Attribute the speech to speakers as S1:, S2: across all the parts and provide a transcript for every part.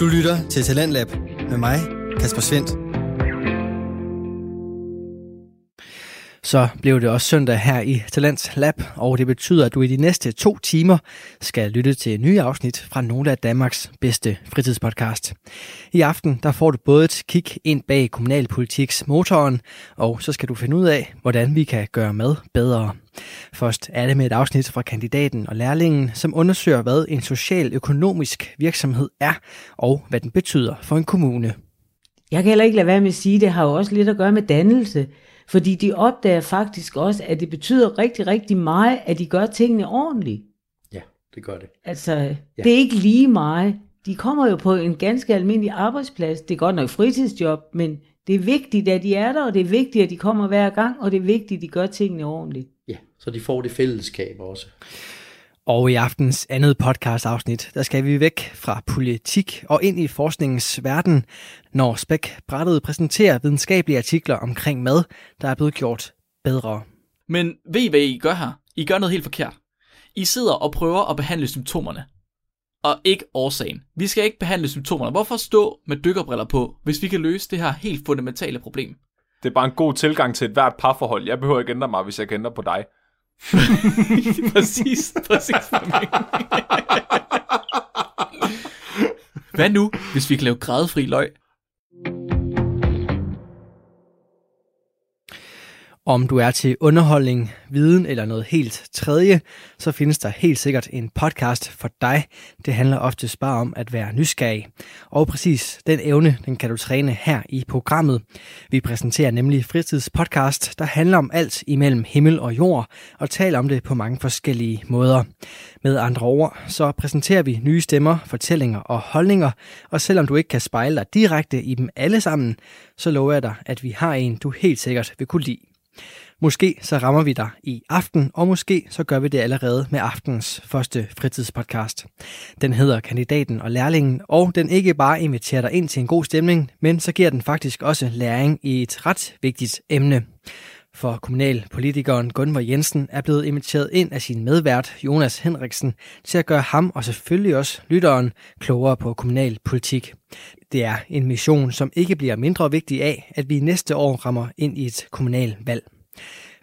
S1: Du lytter til Talentlab med mig, Kasper Svendt. Så blev det også søndag her i Talents Lab, og det betyder, at du i de næste to timer skal lytte til nye afsnit fra nogle af Danmarks bedste fritidspodcast. I aften der får du både et kig ind bag kommunalpolitiks motoren, og så skal du finde ud af, hvordan vi kan gøre mad bedre. Først er det med et afsnit fra kandidaten og lærlingen, som undersøger, hvad en social-økonomisk virksomhed er, og hvad den betyder for en kommune.
S2: Jeg kan heller ikke lade være med at sige, at det har jo også lidt at gøre med dannelse. Fordi de opdager faktisk også, at det betyder rigtig, rigtig meget, at de gør tingene ordentligt.
S3: Ja, det gør det.
S2: Altså, ja. det er ikke lige meget. De kommer jo på en ganske almindelig arbejdsplads. Det er godt nok fritidsjob, men det er vigtigt, at de er der, og det er vigtigt, at de kommer hver gang, og det er vigtigt, at de gør tingene ordentligt.
S3: Ja, så de får det fællesskab også.
S1: Og i aftens andet podcast afsnit, der skal vi væk fra politik og ind i forskningens verden, når Spæk Brættet præsenterer videnskabelige artikler omkring mad, der er blevet gjort bedre.
S4: Men ved I, hvad I gør her? I gør noget helt forkert. I sidder og prøver at behandle symptomerne. Og ikke årsagen. Vi skal ikke behandle symptomerne. Hvorfor stå med dykkerbriller på, hvis vi kan løse det her helt fundamentale problem?
S5: Det er bare en god tilgang til et hvert parforhold. Jeg behøver ikke ændre mig, hvis jeg kan ændre på dig.
S4: præcis, præcis. Hvad nu, hvis vi kan lave grædefri løg?
S1: Om du er til underholdning, viden eller noget helt tredje, så findes der helt sikkert en podcast for dig. Det handler ofte bare om at være nysgerrig. Og præcis den evne, den kan du træne her i programmet. Vi præsenterer nemlig fritidspodcast, der handler om alt imellem himmel og jord, og taler om det på mange forskellige måder. Med andre ord, så præsenterer vi nye stemmer, fortællinger og holdninger, og selvom du ikke kan spejle dig direkte i dem alle sammen, så lover jeg dig, at vi har en, du helt sikkert vil kunne lide. Måske så rammer vi dig i aften, og måske så gør vi det allerede med aftens første fritidspodcast. Den hedder Kandidaten og Lærlingen, og den ikke bare inviterer dig ind til en god stemning, men så giver den faktisk også læring i et ret vigtigt emne. For kommunalpolitikeren Gunvor Jensen er blevet inviteret ind af sin medvært Jonas Henriksen til at gøre ham og selvfølgelig også lytteren klogere på kommunalpolitik. Det er en mission, som ikke bliver mindre vigtig af, at vi næste år rammer ind i et kommunalvalg.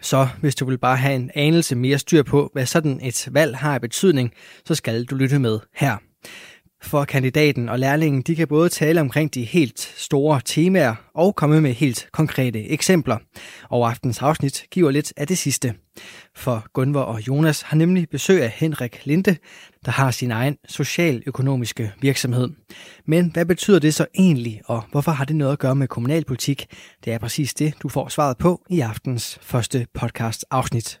S1: Så hvis du vil bare have en anelse mere styr på, hvad sådan et valg har af betydning, så skal du lytte med her. For kandidaten og lærlingen, de kan både tale omkring de helt store temaer og komme med helt konkrete eksempler. Og aftens afsnit giver lidt af det sidste. For Gunvor og Jonas har nemlig besøg af Henrik Linde, der har sin egen socialøkonomiske virksomhed. Men hvad betyder det så egentlig, og hvorfor har det noget at gøre med kommunalpolitik? Det er præcis det, du får svaret på i aftens første podcast afsnit.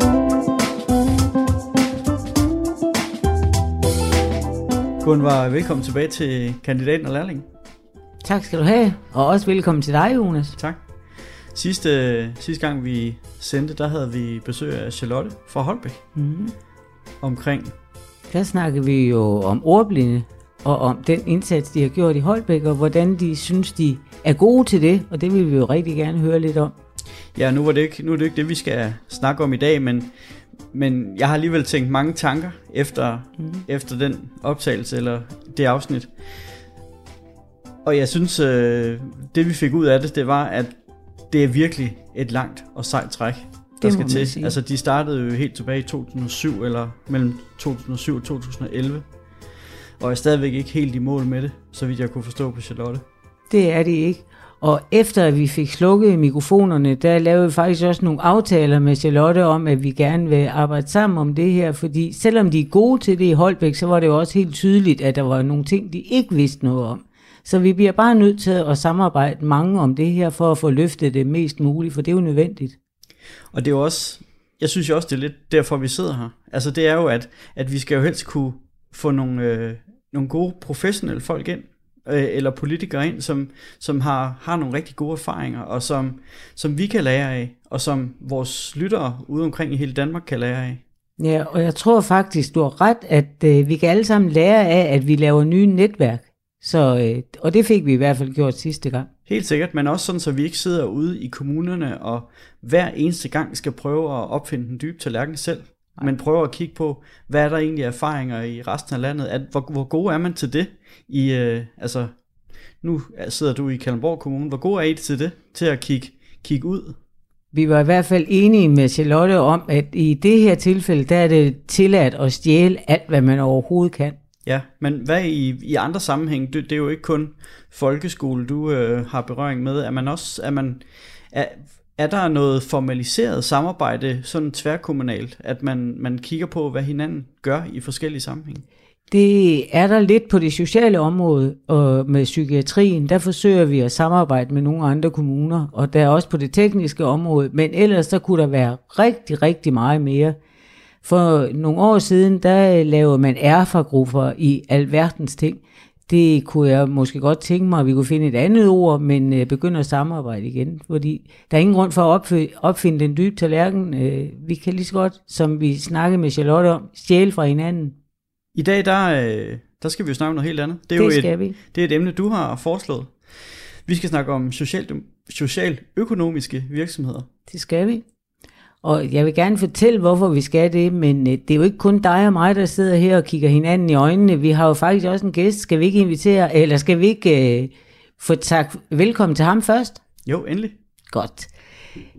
S6: Gunvar, velkommen tilbage til kandidaten og lærlingen.
S2: Tak skal du have, og også velkommen til dig, Jonas.
S6: Tak. Sidste, sidste gang vi sendte, der havde vi besøg af Charlotte fra Holbæk.
S2: Mm.
S6: Omkring,
S2: Der snakker vi jo om ordblinde, og om den indsats, de har gjort i Holbæk, og hvordan de synes, de er gode til det, og det vil vi jo rigtig gerne høre lidt om.
S6: ja nu, var det ikke, nu er det ikke det, vi skal snakke om i dag, men, men jeg har alligevel tænkt mange tanker efter, mm. efter den optagelse, eller det afsnit. Og jeg synes, øh, det vi fik ud af det, det var, at det er virkelig et langt og sejt træk, der
S2: Det
S6: skal til.
S2: sige.
S6: Altså, de startede jo helt tilbage i 2007, eller mellem 2007 og 2011. Og er stadigvæk ikke helt i mål med det, så vidt jeg kunne forstå på Charlotte.
S2: Det er det ikke. Og efter at vi fik slukket mikrofonerne, der lavede vi faktisk også nogle aftaler med Charlotte om, at vi gerne vil arbejde sammen om det her, fordi selvom de er gode til det i Holbæk, så var det jo også helt tydeligt, at der var nogle ting, de ikke vidste noget om. Så vi bliver bare nødt til at samarbejde mange om det her, for at få løftet det mest muligt, for det er jo nødvendigt.
S6: Og det er jo også, jeg synes jo også, det er lidt derfor, vi sidder her. Altså det er jo, at, at vi skal jo helst kunne få nogle, øh, nogle gode professionelle folk ind, øh, eller politikere ind, som, som har, har nogle rigtig gode erfaringer, og som, som vi kan lære af, og som vores lyttere ude omkring i hele Danmark kan lære af.
S2: Ja, og jeg tror faktisk, du har ret, at øh, vi kan alle sammen lære af, at vi laver nye netværk. Så, øh, og det fik vi i hvert fald gjort sidste gang.
S6: Helt sikkert, men også sådan, så vi ikke sidder ude i kommunerne og hver eneste gang skal prøve at opfinde den dybe tallerken selv, men prøve at kigge på, hvad er der egentlig erfaringer i resten af landet? At, hvor, hvor gode er man til det? I, øh, altså, nu sidder du i Kalundborg Kommune. Hvor god er I til det? Til at kigge, kigge ud?
S2: Vi var i hvert fald enige med Charlotte om, at i det her tilfælde, der er det tilladt at stjæle alt, hvad man overhovedet kan.
S6: Ja, men hvad i, i andre sammenhæng, det, det er jo ikke kun folkeskole, du øh, har berøring med. Er man også, er man, er, er der noget formaliseret samarbejde, sådan tværkommunalt, at man, man kigger på, hvad hinanden gør i forskellige sammenhænge?
S2: Det er der lidt på det sociale område, og med psykiatrien, der forsøger vi at samarbejde med nogle andre kommuner, og der er også på det tekniske område, men ellers så kunne der være rigtig, rigtig meget mere. For nogle år siden, der lavede man erfagrupper i alverdens ting. Det kunne jeg måske godt tænke mig, at vi kunne finde et andet ord, men øh, begynde at samarbejde igen. Fordi der er ingen grund for at opfinde den dybe tallerken. Øh, vi kan lige så godt, som vi snakkede med Charlotte om, stjæle fra hinanden.
S6: I dag, der, øh, der skal vi jo snakke om noget helt andet.
S2: Det, er det
S6: jo
S2: skal
S6: et,
S2: vi.
S6: Det er et emne, du har foreslået. Vi skal snakke om social, social-økonomiske virksomheder.
S2: Det skal vi. Og jeg vil gerne fortælle, hvorfor vi skal det, men øh, det er jo ikke kun dig og mig, der sidder her og kigger hinanden i øjnene. Vi har jo faktisk også en gæst. Skal vi ikke invitere, eller skal vi ikke uh, få tak velkommen til ham først?
S6: Jo, endelig.
S2: Godt.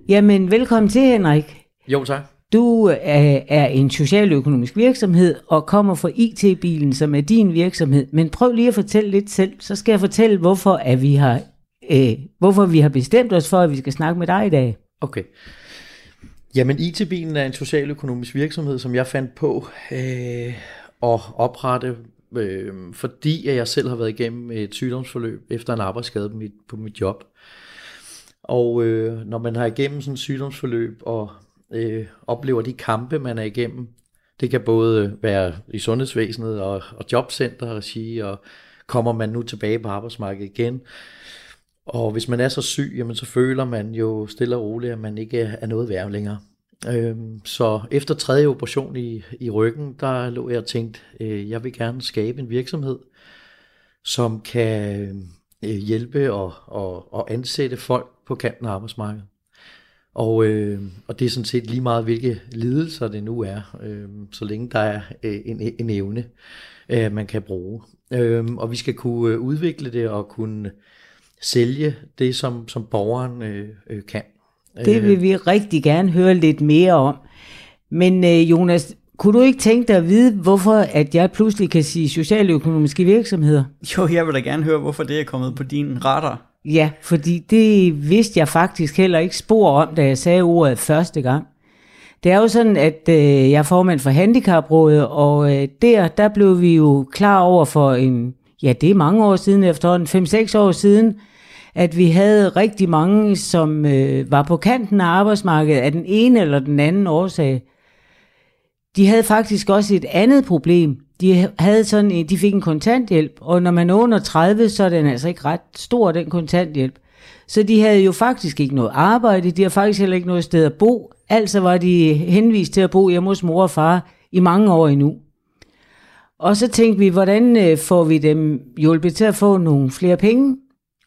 S2: Jamen, velkommen til, Henrik.
S3: Jo, tak.
S2: Du er, er en socialøkonomisk virksomhed og kommer fra IT-bilen, som er din virksomhed. Men prøv lige at fortælle lidt selv, så skal jeg fortælle, hvorfor, at vi, har, øh, hvorfor vi har bestemt os for, at vi skal snakke med dig i dag.
S3: Okay. Jamen, IT-bilen er en socialøkonomisk virksomhed, som jeg fandt på øh, at oprette, øh, fordi jeg selv har været igennem et sygdomsforløb efter en arbejdsskade på mit, på mit job. Og øh, når man har igennem sådan et sygdomsforløb og øh, oplever de kampe, man er igennem, det kan både være i sundhedsvæsenet og, og jobcenter sige, og kommer man nu tilbage på arbejdsmarkedet igen. Og hvis man er så syg, jamen så føler man jo stille og roligt, at man ikke er noget værd længere. Øhm, så efter tredje operation i, i ryggen, der lå jeg og tænkte, øh, jeg vil gerne skabe en virksomhed, som kan øh, hjælpe og, og, og ansætte folk på kanten af arbejdsmarkedet. Og, øh, og det er sådan set lige meget, hvilke lidelser det nu er, øh, så længe der er øh, en, en evne, øh, man kan bruge. Øh, og vi skal kunne øh, udvikle det og kunne sælge det, som, som borgeren øh, øh, kan.
S2: Det vil vi rigtig gerne høre lidt mere om. Men øh, Jonas, kunne du ikke tænke dig at vide, hvorfor at jeg pludselig kan sige socialøkonomiske virksomheder?
S6: Jo, jeg vil da gerne høre, hvorfor det er kommet på din radar.
S2: Ja, fordi det vidste jeg faktisk heller ikke spor om, da jeg sagde ordet første gang. Det er jo sådan, at øh, jeg er formand for Handicaprådet, og øh, der, der blev vi jo klar over for en, ja det er mange år siden efterhånden, 5-6 år siden, at vi havde rigtig mange, som øh, var på kanten af arbejdsmarkedet af den ene eller den anden årsag. De havde faktisk også et andet problem. De, havde sådan, en, de fik en kontanthjælp, og når man er under 30, så er den altså ikke ret stor, den kontanthjælp. Så de havde jo faktisk ikke noget arbejde, de har faktisk heller ikke noget sted at bo. Altså var de henvist til at bo hjemme hos mor og far i mange år endnu. Og så tænkte vi, hvordan øh, får vi dem hjulpet til at få nogle flere penge?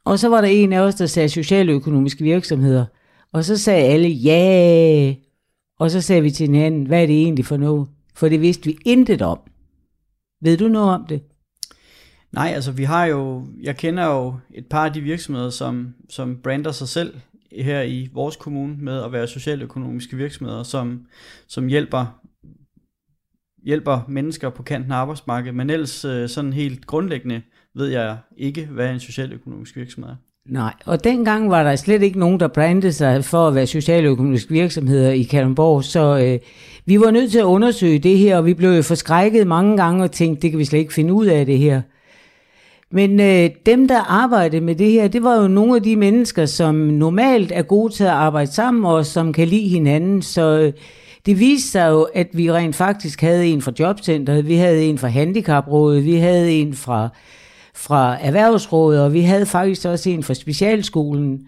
S2: Og så var der en af os, der sagde socialøkonomiske virksomheder. Og så sagde alle, ja. Og så sagde vi til hinanden, hvad er det egentlig for noget? For det vidste vi intet om. Ved du noget om det?
S6: Nej, altså vi har jo, jeg kender jo et par af de virksomheder, som, som brander sig selv her i vores kommune med at være socialøkonomiske virksomheder, som, som hjælper, hjælper mennesker på kanten af arbejdsmarkedet, men ellers øh, sådan helt grundlæggende ved jeg ikke, hvad en socialøkonomisk virksomhed er.
S2: Nej, og dengang var der slet ikke nogen, der brændte sig for at være socialøkonomiske virksomheder i Kalundborg, så øh, vi var nødt til at undersøge det her, og vi blev jo forskrækket mange gange og tænkte, det kan vi slet ikke finde ud af det her. Men øh, dem, der arbejdede med det her, det var jo nogle af de mennesker, som normalt er gode til at arbejde sammen, og som kan lide hinanden, så øh, det viste sig jo, at vi rent faktisk havde en fra Jobcenteret, vi havde en fra Handicaprådet, vi havde en fra fra Erhvervsrådet, og vi havde faktisk også en fra specialskolen.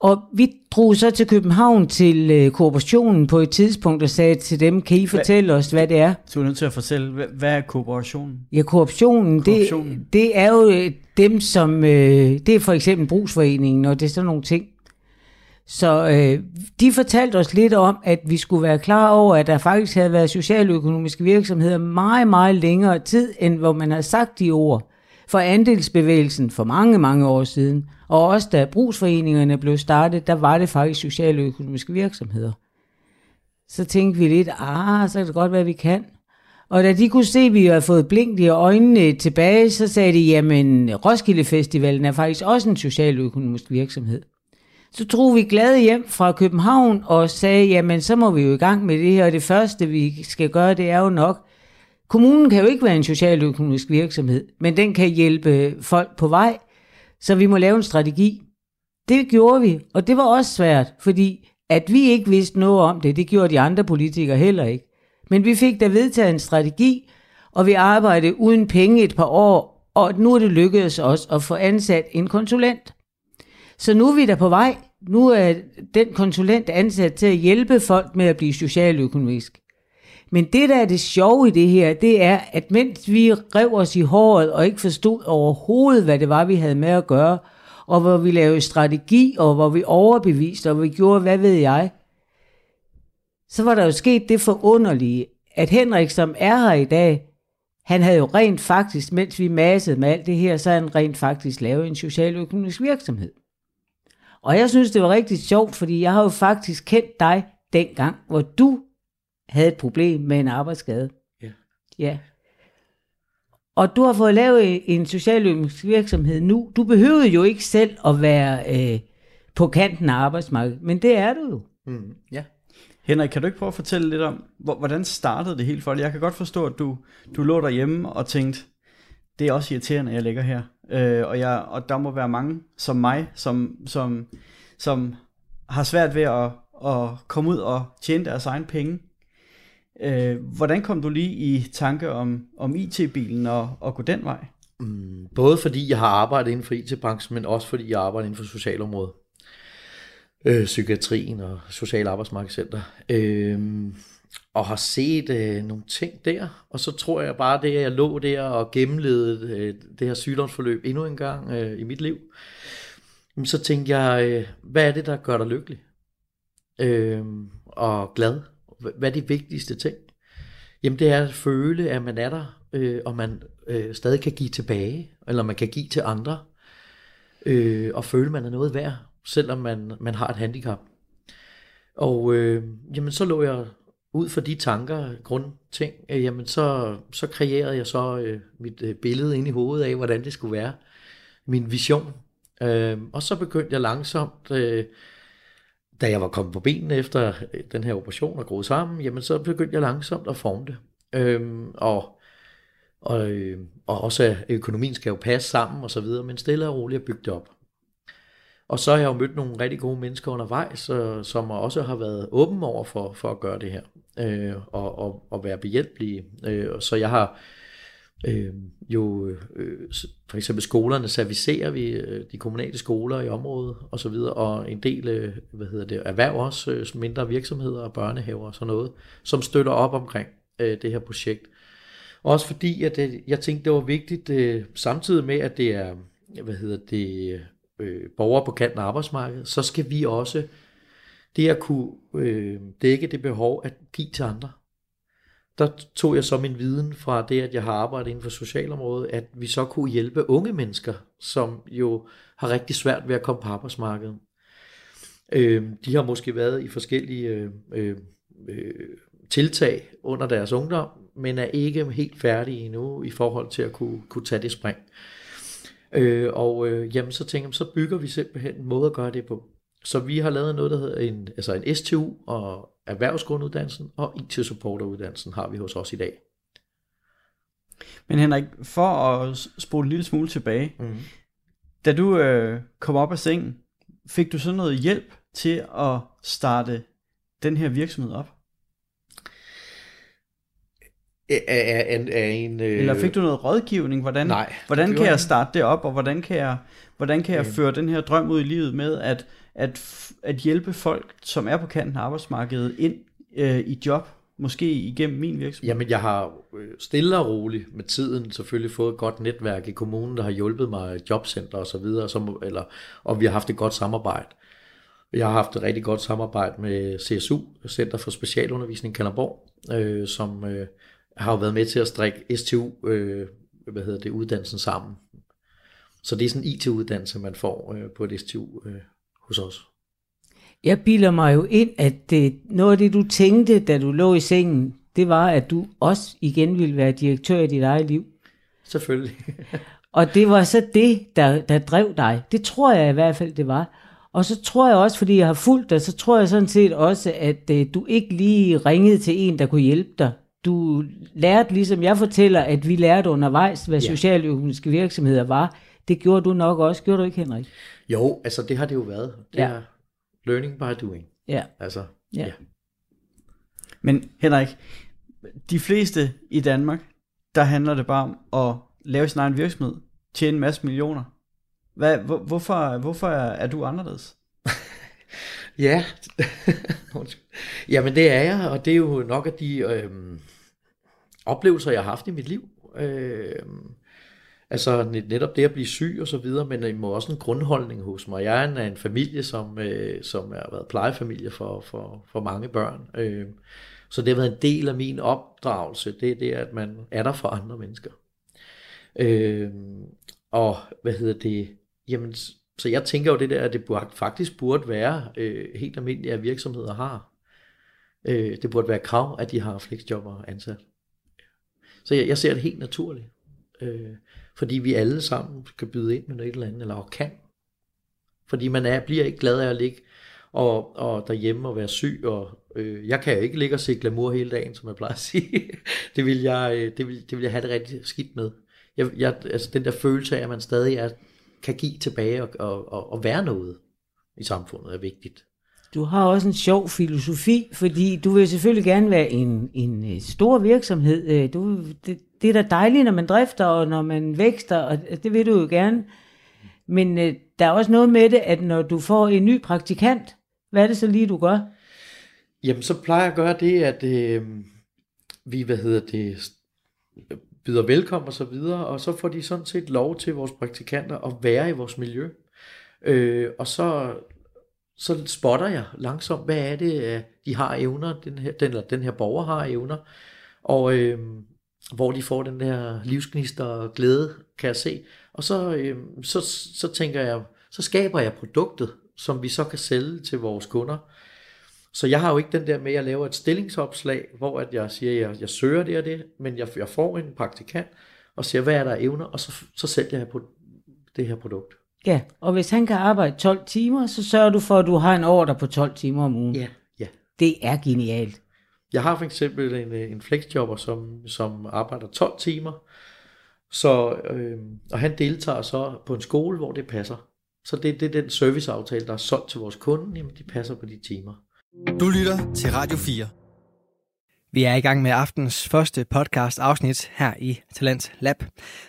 S2: Og vi drog så til København til øh, kooperationen på et tidspunkt og sagde til dem, kan I fortælle os, hvad det er?
S6: Så er nødt til at fortælle, hvad, hvad er kooperationen?
S2: Ja, Korruptionen. Det, det er jo øh, dem, som... Øh, det er for eksempel brugsforeningen, og det er sådan nogle ting. Så øh, de fortalte os lidt om, at vi skulle være klar over, at der faktisk havde været socialøkonomiske virksomheder meget, meget længere tid, end hvor man har sagt de ord. For andelsbevægelsen for mange, mange år siden, og også da brugsforeningerne blev startet, der var det faktisk socialøkonomiske virksomheder. Så tænkte vi lidt, ah, så kan det godt være, vi kan. Og da de kunne se, at vi havde fået blink i øjnene tilbage, så sagde de, jamen Roskilde Festivalen er faktisk også en socialøkonomisk virksomhed. Så drog vi glade hjem fra København og sagde, jamen så må vi jo i gang med det her, og det første vi skal gøre, det er jo nok, kommunen kan jo ikke være en socialøkonomisk virksomhed, men den kan hjælpe folk på vej, så vi må lave en strategi. Det gjorde vi, og det var også svært, fordi at vi ikke vidste noget om det, det gjorde de andre politikere heller ikke. Men vi fik da vedtaget en strategi, og vi arbejdede uden penge et par år, og nu er det lykkedes os at få ansat en konsulent. Så nu er vi da på vej. Nu er den konsulent ansat til at hjælpe folk med at blive socialøkonomisk. Men det, der er det sjove i det her, det er, at mens vi rev os i håret og ikke forstod overhovedet, hvad det var, vi havde med at gøre, og hvor vi lavede strategi, og hvor vi overbeviste, og hvor vi gjorde, hvad ved jeg, så var der jo sket det forunderlige, at Henrik, som er her i dag, han havde jo rent faktisk, mens vi massede med alt det her, så han rent faktisk lavet en socialøkonomisk virksomhed. Og jeg synes, det var rigtig sjovt, fordi jeg har jo faktisk kendt dig dengang, hvor du havde et problem med en arbejdsskade.
S3: Ja.
S2: Ja. Og du har fået lavet en socialøkonomisk virksomhed nu. Du behøver jo ikke selv at være øh, på kanten af arbejdsmarkedet, men det er du jo.
S3: Mm, ja.
S6: Henrik, kan du ikke prøve at fortælle lidt om, hvor- hvordan startede det helt for dig? Jeg kan godt forstå, at du, du lå derhjemme og tænkte, det er også irriterende, at jeg ligger her. Øh, og, jeg, og der må være mange som mig, som, som, som har svært ved at, at komme ud og tjene deres egen penge. Øh, hvordan kom du lige i tanke om, om IT-bilen og, og gå den vej?
S3: Mm, både fordi jeg har arbejdet inden for IT-branchen, men også fordi jeg arbejder inden for socialområdet. Øh, psykiatrien og Social Arbejdsmarkedscenter. Øh, og har set øh, nogle ting der. Og så tror jeg bare, det at jeg lå der og gennemlevede øh, det her sygdomsforløb endnu en gang øh, i mit liv. Så tænkte jeg, øh, hvad er det, der gør dig lykkelig? Øh, og glad? Hvad er de vigtigste ting? Jamen det er at føle, at man er der, øh, og man øh, stadig kan give tilbage, eller man kan give til andre, øh, og føle, at man er noget værd, selvom man, man har et handicap. Og øh, jamen så lå jeg ud fra de tanker, grundting, øh, jamen så, så kreerede jeg så øh, mit øh, billede ind i hovedet af, hvordan det skulle være. Min vision. Øh, og så begyndte jeg langsomt, øh, da jeg var kommet på benene efter øh, den her operation og groet sammen, jamen så begyndte jeg langsomt at forme det. Øhm, og, og, øh, og også at økonomien skal jo passe sammen og så videre, men stille og roligt at bygge det op. Og så har jeg jo mødt nogle rigtig gode mennesker undervejs, øh, som også har været åben over for, for at gøre det her, øh, og, og, og være behjælpelige. Øh, og så jeg har øh, jo, øh, for eksempel skolerne servicerer vi, øh, de kommunale skoler i området og så videre, og en del, øh, hvad hedder det, erhverv også, øh, mindre virksomheder og børnehaver og sådan noget, som støtter op omkring øh, det her projekt. Også fordi, at det, jeg tænkte, det var vigtigt, øh, samtidig med, at det er, hvad hedder det, øh, borgere på kanten af arbejdsmarkedet, så skal vi også, det at kunne øh, dække det behov at give til andre. Der tog jeg så min viden fra det, at jeg har arbejdet inden for socialområdet, at vi så kunne hjælpe unge mennesker, som jo har rigtig svært ved at komme på arbejdsmarkedet. Øh, de har måske været i forskellige øh, øh, tiltag under deres ungdom, men er ikke helt færdige endnu i forhold til at kunne, kunne tage det spring. Øh, og øh, jamen, så tænker jeg, så bygger vi simpelthen en måde at gøre det på. Så vi har lavet noget, der hedder en, altså en STU og erhvervsgrunduddannelsen og IT-supporteruddannelsen har vi hos os i dag.
S6: Men Henrik, for at spole en lille smule tilbage,
S3: Mm.
S6: da du øh, kom op af sengen, fik du så noget hjælp til at starte den her virksomhed op?
S3: af, af, af, en... Øh,
S6: Eller fik du noget rådgivning? Hvordan,
S3: Nej,
S6: hvordan kan jeg starte det op, og hvordan kan jeg, hvordan kan jeg føre den her drøm ud i livet med at, at, at hjælpe folk, som er på kanten af arbejdsmarkedet, ind øh, i job, måske igennem min virksomhed?
S3: Jamen, jeg har øh, stille og roligt med tiden selvfølgelig fået et godt netværk i kommunen, der har hjulpet mig, jobcenter og så videre, som, eller, og vi har haft et godt samarbejde. Jeg har haft et rigtig godt samarbejde med CSU, Center for Specialundervisning i Kalderborg, øh, som øh, har været med til at strikke STU, øh, hvad hedder det, uddannelsen sammen. Så det er sådan en IT-uddannelse, man får øh, på et STU øh, hos os.
S2: Jeg bilder mig jo ind, at det, noget af det, du tænkte, da du lå i sengen, det var, at du også igen ville være direktør i dit eget liv.
S3: Selvfølgelig.
S2: Og det var så det, der, der drev dig. Det tror jeg i hvert fald, det var. Og så tror jeg også, fordi jeg har fulgt dig, så tror jeg sådan set også, at øh, du ikke lige ringede til en, der kunne hjælpe dig. Du lærte, ligesom jeg fortæller, at vi lærte undervejs, hvad
S3: Ja.
S2: socialøkonomiske virksomheder var. Det gjorde du nok også. Gjorde du ikke, Henrik?
S3: Jo, altså det har det jo været. Det
S2: Ja.
S3: er learning by doing.
S2: Ja.
S3: Altså,
S2: Ja.
S3: ja.
S6: Men Henrik, de fleste i Danmark, der handler det bare om at lave sin egen virksomhed, tjene en masse millioner. Hvad, hvor, hvorfor, hvorfor er, er du anderledes?
S3: Ja, jamen det er jeg, og det er jo nok af de øh, oplevelser, jeg har haft i mit liv. Øh, altså netop det at blive syg og så videre, men øh, I må også en grundholdning hos mig. Jeg er en, øh, en familie, som, øh, som har været plejefamilie for, for, for mange børn. Øh, så det har været en del af min opdragelse, det er det, at man er der for andre mennesker. Øh, og hvad hedder det? Jamen, så jeg tænker jo det der, at det burde, faktisk burde være øh, helt almindeligt, at virksomheder har. Øh, det burde være krav, at de har flexjobber ansat. Så jeg, jeg ser det helt naturligt. Øh, fordi vi alle sammen kan byde ind med noget et eller andet, eller kan. Fordi man er, bliver ikke glad af at ligge og, og derhjemme og være syg. Og, øh, jeg kan jo ikke ligge og se glamour hele dagen, som jeg plejer at sige. det, vil jeg, øh, det, vil, det vil jeg have det rigtig skidt med. Jeg, jeg, altså den der følelse af, at man stadig er, kan give tilbage og, og, og, og være noget i samfundet er vigtigt.
S2: Du har også en sjov filosofi, fordi du vil selvfølgelig gerne være en, en øh, stor virksomhed. Øh, du, det, det er da dejligt, når man drifter, og når man vækster, og øh, det vil du jo gerne. Men øh, der er også noget med det, at når du får en ny praktikant, hvad er det så lige, du gør?
S3: Jamen, så plejer jeg at gøre det, at øh, vi, hvad hedder det, byder velkommen og så videre, og så får de sådan set lov til vores praktikanter at være i vores miljø. Øh, og så, så spotter jeg langsomt, hvad er det, øh, de har evner, den her, den, eller den her borger har evner, og øh, hvor de får den der livsgnister og glæde, kan jeg se. Og så, øh, så, så tænker jeg, så skaber jeg produktet, som vi så kan sælge til vores kunder. Så jeg har jo ikke den der med, at jeg laver et stillingsopslag, hvor at jeg siger, at jeg, jeg søger det og det, men jeg, jeg får en praktikant, og siger, hvad er der evner, og så, så sælger jeg på det her produkt.
S2: Ja, og hvis han kan arbejde 12 timer, så sørger du for, at du har en ordre på 12 timer om ugen.
S3: Ja, ja.
S2: Det er genialt.
S3: Jeg har for eksempel en, øh, en flexjobber, som, som arbejder 12 timer, så, øh, og han deltager så på en skole, hvor det passer. Så det, det er den serviceaftale, der er solgt til vores kunde, jamen de passer på de timer.
S1: Du lytter til Radio 4. Vi er i gang med aftens første podcast afsnit her i Talent Lab.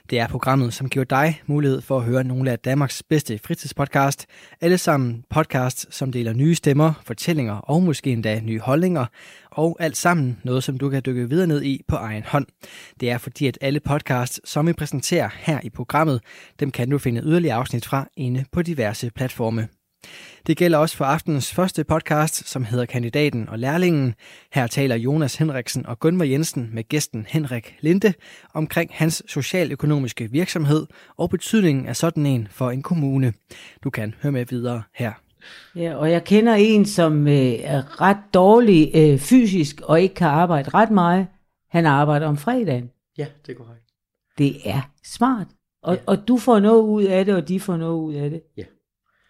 S1: Det er programmet, som giver dig mulighed for at høre nogle af Danmarks bedste fritidspodcast. Alle sammen podcast, som deler nye stemmer, fortællinger og måske endda nye holdninger. Og alt sammen noget, som du kan dykke videre ned i på egen hånd. Det er fordi, at alle podcasts, som vi præsenterer her i programmet, dem kan du finde yderligere afsnit fra inde på diverse platforme. Det gælder også for aftenens første podcast, som hedder Kandidaten og Lærlingen. Her taler Jonas Henriksen og Gunvar Jensen med gæsten Henrik Linde omkring hans socialøkonomiske virksomhed og betydningen af sådan en for en kommune. Du kan høre med videre her.
S2: Ja, og jeg kender en, som øh, er ret dårlig øh, fysisk og ikke kan arbejde ret meget. Han arbejder om fredagen.
S3: Ja, det er korrekt.
S2: Det er smart. Og,
S3: Ja.
S2: ja. og du får noget ud af det, og de får noget ud af det.
S3: Ja.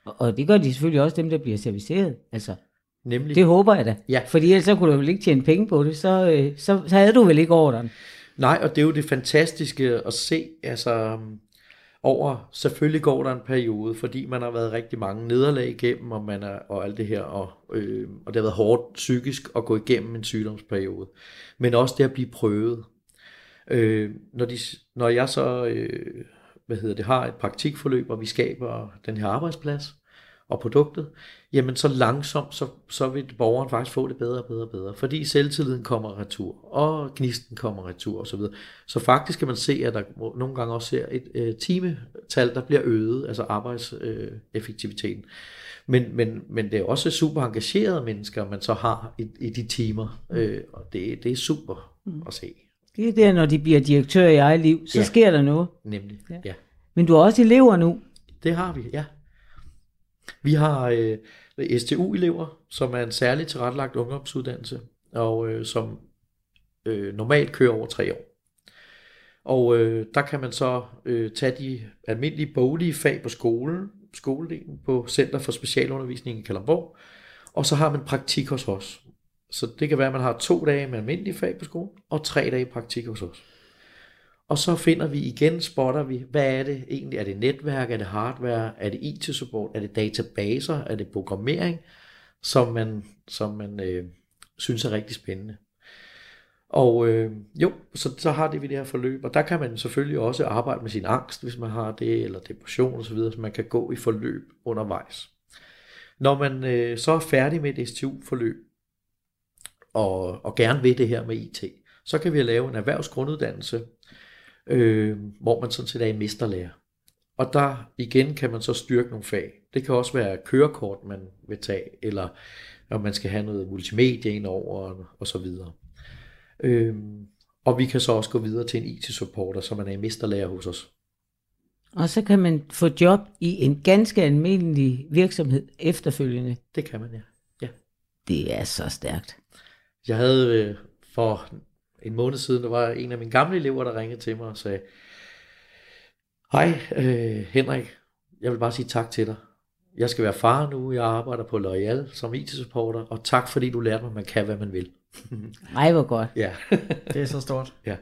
S2: Og, og det gør de selvfølgelig også dem, der bliver serviceret. Altså,
S3: Nemlig.
S2: det håber jeg da.
S3: Ja.
S2: Fordi ellers så kunne du vel ikke tjene penge på det. Så, øh, så, så havde du vel ikke ordren.
S3: Nej, og det er jo det fantastiske at se, altså um, over, selvfølgelig går der en periode, fordi man har været rigtig mange nederlag igennem, og, man er, og alt det her, og, øh, og det har været hårdt psykisk at gå igennem en sygdomsperiode. Men også det at blive prøvet. Øh, når, de, når jeg så øh, hvad hedder det, har et praktikforløb, hvor vi skaber den her arbejdsplads og produktet, jamen så langsomt, så, så vil borgeren faktisk få det bedre og bedre og bedre, fordi selvtilliden kommer retur, og gnisten kommer retur osv. Så, så faktisk kan man se, at der nogle gange også ser et øh, timetal, der bliver øget, altså arbejdseffektiviteten. Øh, men, men, men det er også super engagerede mennesker, man så har i, i de timer, øh, og det, det er super mm. at se.
S2: Det er der, når de bliver direktør i eget liv, så ja. sker der noget.
S3: Nemlig, ja. ja.
S2: Men du har også elever nu.
S3: Det har vi, ja. Vi har øh, STU-elever, som er en særligt tilrettelagt ungdomsuddannelse, og øh, som øh, normalt kører over tre år. Og øh, der kan man så øh, tage de almindelige boglige fag på skolen, skoledelen på Center for Specialundervisning i Kalamborg, og så har man praktik hos os. Så det kan være, at man har to dage med almindelige fag på skolen, og tre dage praktik hos os. Og så finder vi igen, spotter vi, hvad er det egentlig? Er det netværk? Er det hardware? Er det IT-support? Er det databaser? Er det programmering? Som man, som man øh, synes er rigtig spændende. Og øh, jo, så, så har det vi det her forløb, og der kan man selvfølgelig også arbejde med sin angst, hvis man har det, eller depression osv., så man kan gå i forløb undervejs. Når man øh, så er færdig med et STU-forløb, og, og gerne vil det her med IT, så kan vi lave en erhvervsgrunduddannelse, øh, hvor man sådan set er i mesterlærer. Og der igen kan man så styrke nogle fag. Det kan også være kørekort, man vil tage, eller om man skal have noget multimedia ind over, og så videre. Øh, og vi kan så også gå videre til en IT-supporter, som man er i mesterlærer hos os.
S2: Og så kan man få job i en ganske almindelig virksomhed efterfølgende.
S3: Det kan man, ja. ja.
S2: Det er så stærkt.
S3: Jeg havde øh, for en måned siden, der var en af mine gamle elever, der ringede til mig og sagde, Hej øh, Henrik, jeg vil bare sige tak til dig. Jeg skal være far nu, jeg arbejder på L'Oreal som IT-supporter, og tak fordi du lærte mig, at man kan, hvad man vil.
S2: Nej, hvor godt.
S3: Ja.
S6: det er så stort.
S3: Ja.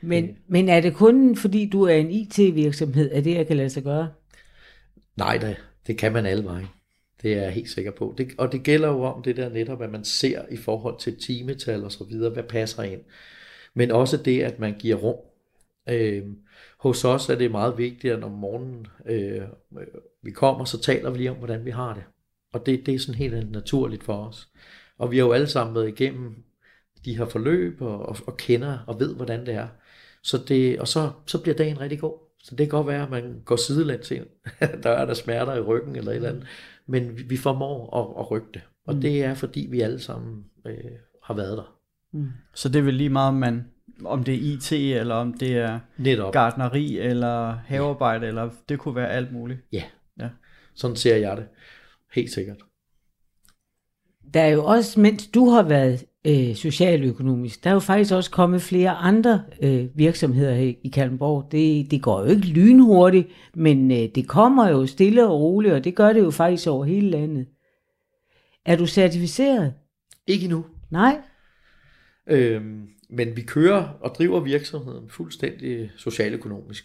S2: Men, men er det kun fordi du er en IT-virksomhed, at det jeg kan lade sig gøre?
S3: Nej, det, det kan man alle vejen. Det er jeg helt sikker på. Det, og det gælder jo om det der netop, at man ser i forhold til timetal og så videre, hvad passer ind. Men også det, at man giver rum. Øh, hos os er det meget vigtigt, at om morgenen øh, vi kommer, så taler vi lige om, hvordan vi har det. Og det, det er sådan helt naturligt for os. Og vi har jo alle sammen været igennem de her forløb og, og, og kender og ved, hvordan det er. Så det, og så, så bliver dagen rigtig god. Så det kan godt være, at man går sidelæns ind. der er der smerter i ryggen eller et eller andet. Men vi, formår at, at rykke det. Og mm. det er, fordi vi alle sammen øh, har været der.
S6: Mm. Så det er vel lige meget, man, om det er IT, eller om det er
S3: Netop.
S6: gardneri, eller havearbejde, ja. eller det kunne være alt muligt.
S3: Ja. ja, sådan ser jeg det. Helt sikkert.
S2: Der er jo også, mens du har været øh, socialøkonomisk, der er jo faktisk også kommet flere andre øh, virksomheder her i Kalmborg. Det, det går jo ikke lynhurtigt, men øh, det kommer jo stille og roligt, og det gør det jo faktisk over hele landet. Er du certificeret?
S3: Ikke endnu.
S2: Nej.
S3: Øhm, men vi kører og driver virksomheden fuldstændig socialøkonomisk.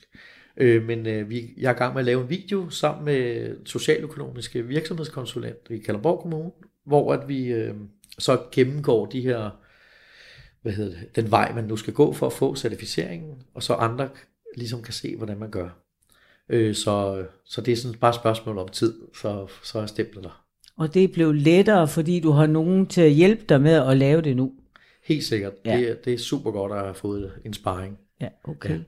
S3: Øh, men øh, vi, jeg er i gang med at lave en video sammen med socialøkonomiske virksomhedskonsulent i Kalundborg Kommune, hvor at vi øh, så gennemgår de her, hvad hedder det, den vej, man nu skal gå for at få certificeringen, og så andre ligesom kan se, hvordan man gør. Øh, så, så det er sådan bare et spørgsmål om tid, så, så er stemplet der.
S2: Og det er blevet lettere, fordi du har nogen til at hjælpe dig med at lave det nu?
S3: Helt sikkert. Ja. Det, er, det er super godt at have fået en sparring.
S2: Ja, okay. Ja.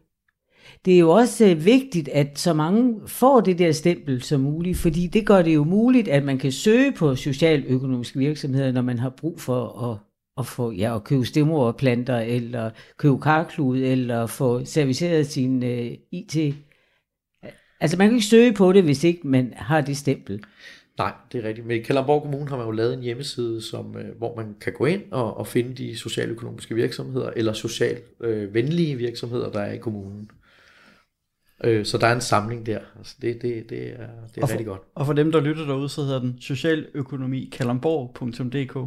S2: Det er jo også øh, vigtigt, at så mange får det der stempel som muligt, fordi det gør det jo muligt, at man kan søge på socialøkonomiske virksomheder, når man har brug for at, at, få, ja, at købe stemmerplanter, eller købe karklud, eller få serviceret sin uh, øh, IT. Altså man kan ikke søge på det, hvis ikke man har det stempel.
S3: Nej, det er rigtigt. Men i Kommune har man jo lavet en hjemmeside, som, øh, hvor man kan gå ind og, og finde de socialøkonomiske virksomheder, eller socialt øh, venlige virksomheder, der er i kommunen. Øh, så der er en samling der. Altså det, det, det er, det er
S6: og for,
S3: rigtig godt.
S6: Og for dem, der lytter derude, så hedder den socialøkonomikalundborg.dk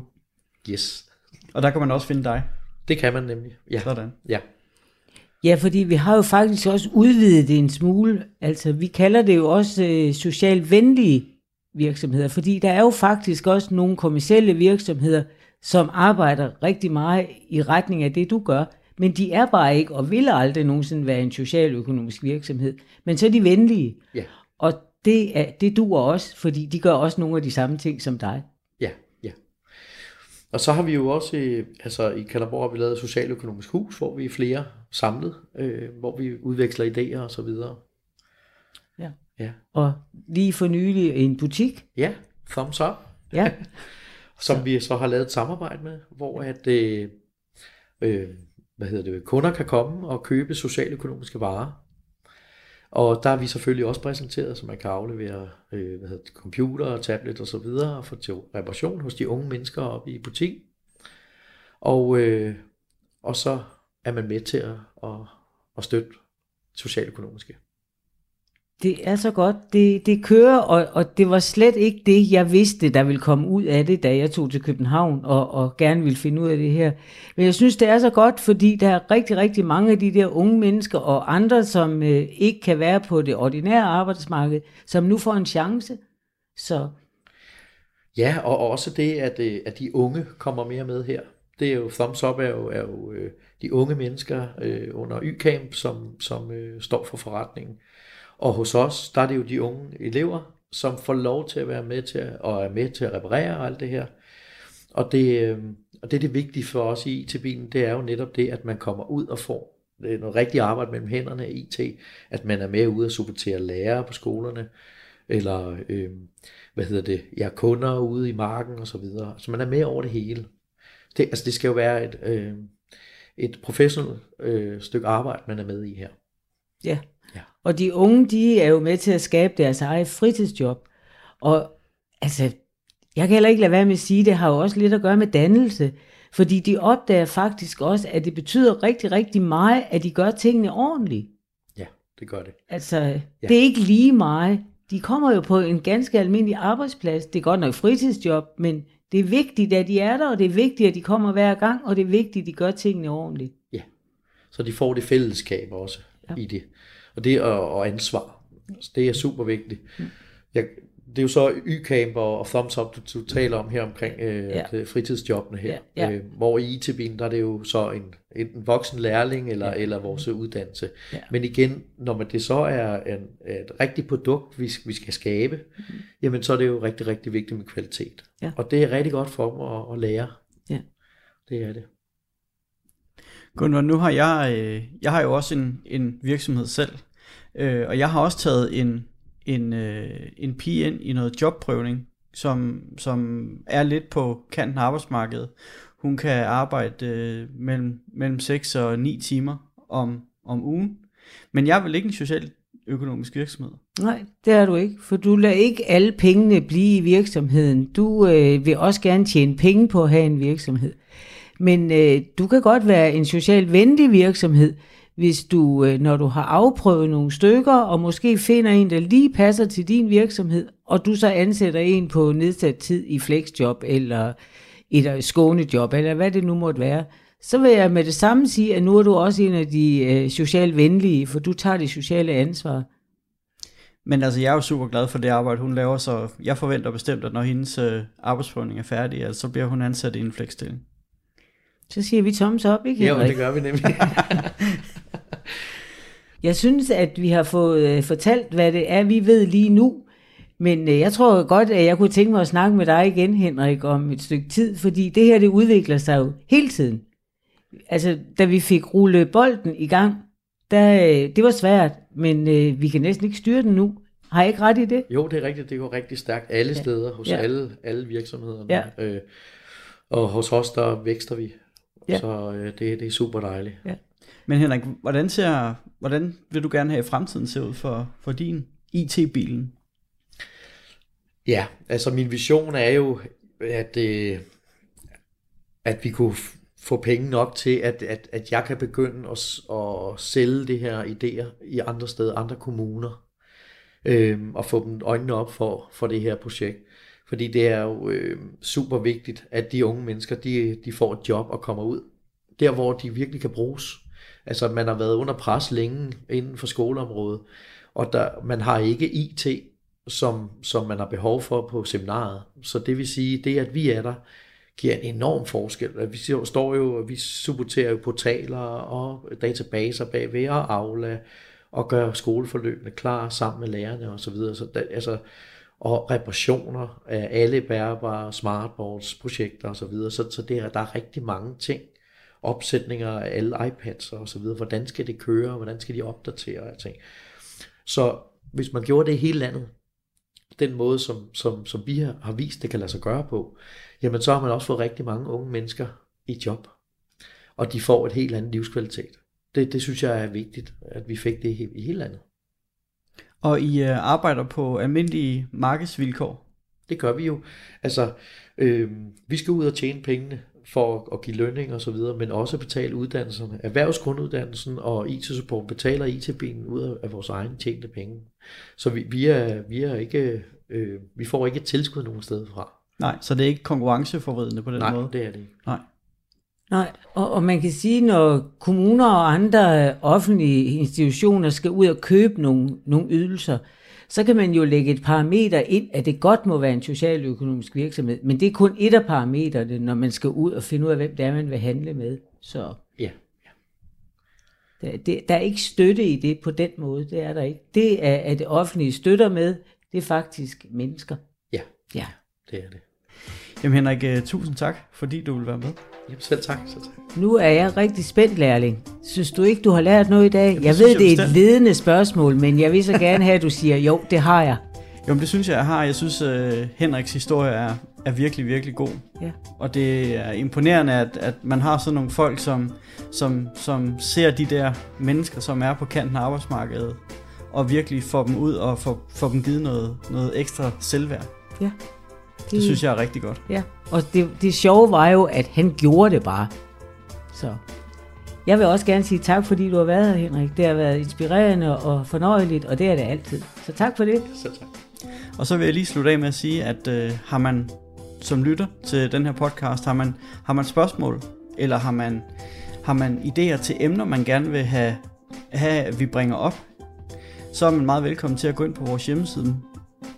S3: Yes.
S6: Og der kan man også finde dig.
S3: Det kan man nemlig. Ja.
S6: Sådan.
S3: Ja.
S2: Ja, fordi vi har jo faktisk også udvidet det en smule. Altså, vi kalder det jo også øh, socialt venlige virksomheder, fordi der er jo faktisk også nogle kommersielle virksomheder, som arbejder rigtig meget i retning af det, du gør, Men de er bare ikke, og vil aldrig nogensinde være en socialøkonomisk virksomhed. Men så er de venlige.
S3: Ja.
S2: Og det, er, det duer også, fordi de gør også nogle af de samme ting som dig.
S3: Ja, ja. Og så har vi jo også, øh, altså i Kalderborg har vi lavet et socialøkonomisk hus, hvor vi er flere samlet, øh, hvor vi udveksler idéer og så videre.
S2: Ja.
S3: Ja,
S2: Og lige for nylig en butik.
S3: ja thumbs up,
S2: Ja,
S3: som vi så har lavet et samarbejde med, hvor at, øh, øh, hvad hedder det, kunder kan komme og købe socialøkonomiske varer. Og der er vi selvfølgelig også præsenteret, så man kan aflevere øh, hvad hedder det, computer, tablet og så videre, og få til reparation hos de unge mennesker oppe i butik. Og, øh, og så er man med til at, at, at støtte socialøkonomiske
S2: det er så godt. Det, det kører, og, og det var slet ikke det, jeg vidste, der ville komme ud af det, da jeg tog til København og, og gerne ville finde ud af det her. Men jeg synes, det er så godt, fordi der er rigtig, rigtig mange af de der unge mennesker og andre, som øh, ikke kan være på det ordinære arbejdsmarked, som nu får en chance. Så
S3: Ja, og også det, at, øh, at de unge kommer mere med her. Det er jo, thumbs up er jo, er jo øh, de unge mennesker øh, under Y-camp, som, som øh, står for forretningen. Og hos os, der er det jo de unge elever, som får lov til at være med til at, og er med til at reparere og alt det her. Og det, øh, og det er det vigtige for os i IT-bilen, det er jo netop det, at man kommer ud og får øh, noget rigtigt arbejde mellem hænderne af IT, at man er med ude og supportere lærere på skolerne, eller øh, hvad hedder det, ja, kunder ude i marken og så videre. Så man er med over det hele. Det, altså det skal jo være et, øh, et professionelt øh, stykke arbejde, man er med i her.
S2: Ja.
S3: Ja.
S2: Og de unge, de er jo med til at skabe deres eget fritidsjob. Og altså, jeg kan heller ikke lade være med at sige, det har jo også lidt at gøre med dannelse. Fordi de opdager faktisk også, at det betyder rigtig, rigtig meget, at de gør tingene ordentligt.
S3: Ja, det gør det.
S2: Altså, ja. det er ikke lige meget. De kommer jo på en ganske almindelig arbejdsplads. Det er godt nok fritidsjob, men det er vigtigt, at de er der, og det er vigtigt, at de kommer hver gang, og det er vigtigt, at de gør tingene ordentligt.
S3: Så de får det fællesskab også
S2: Ja.
S3: ja. i det. Og det og, og ansvar. Så det er super vigtigt. Jeg, det er jo så Y-camp og, og Thumbs Up, du, du taler om her omkring øh,
S2: Ja.
S3: ja. fritidsjobbene her.
S2: Ja, ja.
S3: Øh, hvor i IT-bilen, der er det jo så en, en voksen lærling eller, ja. eller vores uddannelse.
S2: Ja.
S3: Men igen, når man det så er en, et rigtigt produkt, vi, vi skal skabe, mm. jamen så er det jo rigtig, rigtig vigtigt med kvalitet.
S2: Ja.
S3: Og det er rigtig godt for dem at, at lære.
S2: Ja.
S3: Det er det.
S6: Gunvar, nu har jeg, øh, jeg har jo også en, en virksomhed selv, øh, og jeg har også taget en, en, øh, en pige ind i noget jobprøvning, som, som er lidt på kanten af arbejdsmarkedet. Hun kan arbejde øh, mellem, mellem 6 og 9 timer om, om ugen, men jeg vil ikke en social økonomisk virksomhed.
S2: Nej, det er du ikke, for du lader ikke alle pengene blive i virksomheden. Du øh, vil også gerne tjene penge på at have en virksomhed. Men øh, du kan godt være en socialt venlig virksomhed, hvis du, øh, når du har afprøvet nogle stykker, og måske finder en, der lige passer til din virksomhed, og du så ansætter en på nedsat tid i flexjob, eller et øh, skånejob, eller hvad det nu måtte være, så vil jeg med det samme sige, at nu er du også en af de øh, socialt venlige, for du tager det sociale ansvar.
S6: Men altså, jeg er jo super glad for det arbejde, hun laver, så jeg forventer bestemt, at når hendes øh, arbejdsprøvning er færdig, altså, så bliver hun ansat i en flexstilling.
S2: Så siger vi thumbs up, ikke
S3: Ja,
S2: Henrik?
S3: det gør vi nemlig.
S2: Jeg synes, at vi har fået øh, fortalt, hvad det er, vi ved lige nu. Men øh, jeg tror godt, at jeg kunne tænke mig at snakke med dig igen, Henrik, om et stykke tid, fordi det her, det udvikler sig jo hele tiden. Altså, da vi fik rullet bolden i gang, der, øh, det var svært, men øh, vi kan næsten ikke styre den nu. Har jeg ikke ret i det?
S3: Jo, det er rigtigt. Det går rigtig stærkt alle
S2: Ja.
S3: steder, hos
S2: Ja.
S3: ja. alle, alle virksomhederne.
S2: Ja.
S3: Øh, og hos os, der vækster vi.
S2: Ja.
S3: Ja. Så øh, det, det er super dejligt.
S6: Men Henrik, hvordan, ser, hvordan vil du gerne have fremtiden se ud for, for din IT-bilen?
S3: Ja, altså min vision er jo, at, øh, at vi kunne få penge nok til, at, at, at jeg kan begynde at, at sælge det her idéer i andre steder, andre kommuner, øh, og få dem øjnene op for, for det her projekt. Fordi det er jo øh, super vigtigt, at de unge mennesker, de, de får et job og kommer ud. Der, hvor de virkelig kan bruges. Altså, man har været under pres længe inden for skoleområdet, og der, man har ikke IT, som, som man har behov for på seminaret. Så det vil sige, det at vi er der, giver en enorm forskel. Vi står jo, vi supporterer jo portaler og databaser bagved og Aula og gør skoleforløbene klar sammen med lærerne osv. Så, videre. så der, altså, og reparationer af alle bærbare smartboards, projekter osv. Så, videre. så, så det er, der er rigtig mange ting. Opsætninger af alle iPads og så videre. Hvordan skal det køre? Hvordan skal de opdatere? Og ting. Så hvis man gjorde det i hele landet, den måde, som, som, som vi har, vist, det kan lade sig gøre på, jamen så har man også fået rigtig mange unge mennesker i job. Og de får et helt andet livskvalitet. Det, det synes jeg er vigtigt, at vi fik det i, hele landet.
S6: Og I uh, arbejder på almindelige markedsvilkår?
S3: Det gør vi jo. Altså, øh, vi skal ud og tjene pengene for at give lønning og så videre, men også betale uddannelserne. Erhvervsgrunduddannelsen og IT-support betaler IT-bilen ud af vores egne tjente penge. Så vi, vi, er, vi, er ikke, øh, vi får ikke et tilskud nogen sted fra.
S6: Nej, så det er ikke konkurrenceforvridende på den
S3: Nej,
S6: måde?
S3: Nej, det er det ikke.
S6: Nej.
S2: Nej, og, og man kan sige, når kommuner og andre offentlige institutioner skal ud og købe nogle, nogle ydelser, så kan man jo lægge et parameter ind, at det godt må være en socialøkonomisk virksomhed, men det er kun et af parametrene, når man skal ud og finde ud af, hvem det er, man vil handle med. Så
S3: Ja.
S2: der, det, der er ikke støtte i det på den måde, det er der ikke. Det er, at det offentlige støtter med, det er faktisk mennesker.
S3: Ja,
S2: Ja.
S3: det er det.
S6: Jamen Henrik, uh, tusind tak, fordi du vil være med.
S3: Jamen selv tak. Selv tak.
S2: Nu er jeg rigtig spændt, lærling. Synes du ikke, du har lært noget i dag?
S6: det
S2: Jeg ved,
S6: jeg
S2: det er et
S6: bestemt.
S2: ledende spørgsmål, men jeg vil så gerne have, at du siger, jo, det har jeg.
S6: Jo, men det synes jeg, jeg har. Jeg synes, uh, Henriks historie er, er virkelig, virkelig god.
S2: Ja.
S6: Og det er imponerende, at, at man har sådan nogle folk, som, som, som ser de der mennesker, som er på kanten af arbejdsmarkedet, og virkelig får dem ud og får, får dem givet noget, noget ekstra selvværd.
S2: Ja.
S6: Det synes jeg er rigtig godt.
S2: Ja, og det, det sjove var jo, at han gjorde det bare. Så jeg vil også gerne sige tak, fordi du har været her, Henrik. Det har været inspirerende og fornøjeligt, og det er det altid. Så tak for det.
S3: Selv tak.
S6: Og så vil jeg lige slutte af med at sige, at øh, har man som lytter til den her podcast, har man, har man spørgsmål, eller har man, har man idéer til emner, man gerne vil have, have, at vi bringer op, så er man meget velkommen til at gå ind på vores hjemmeside,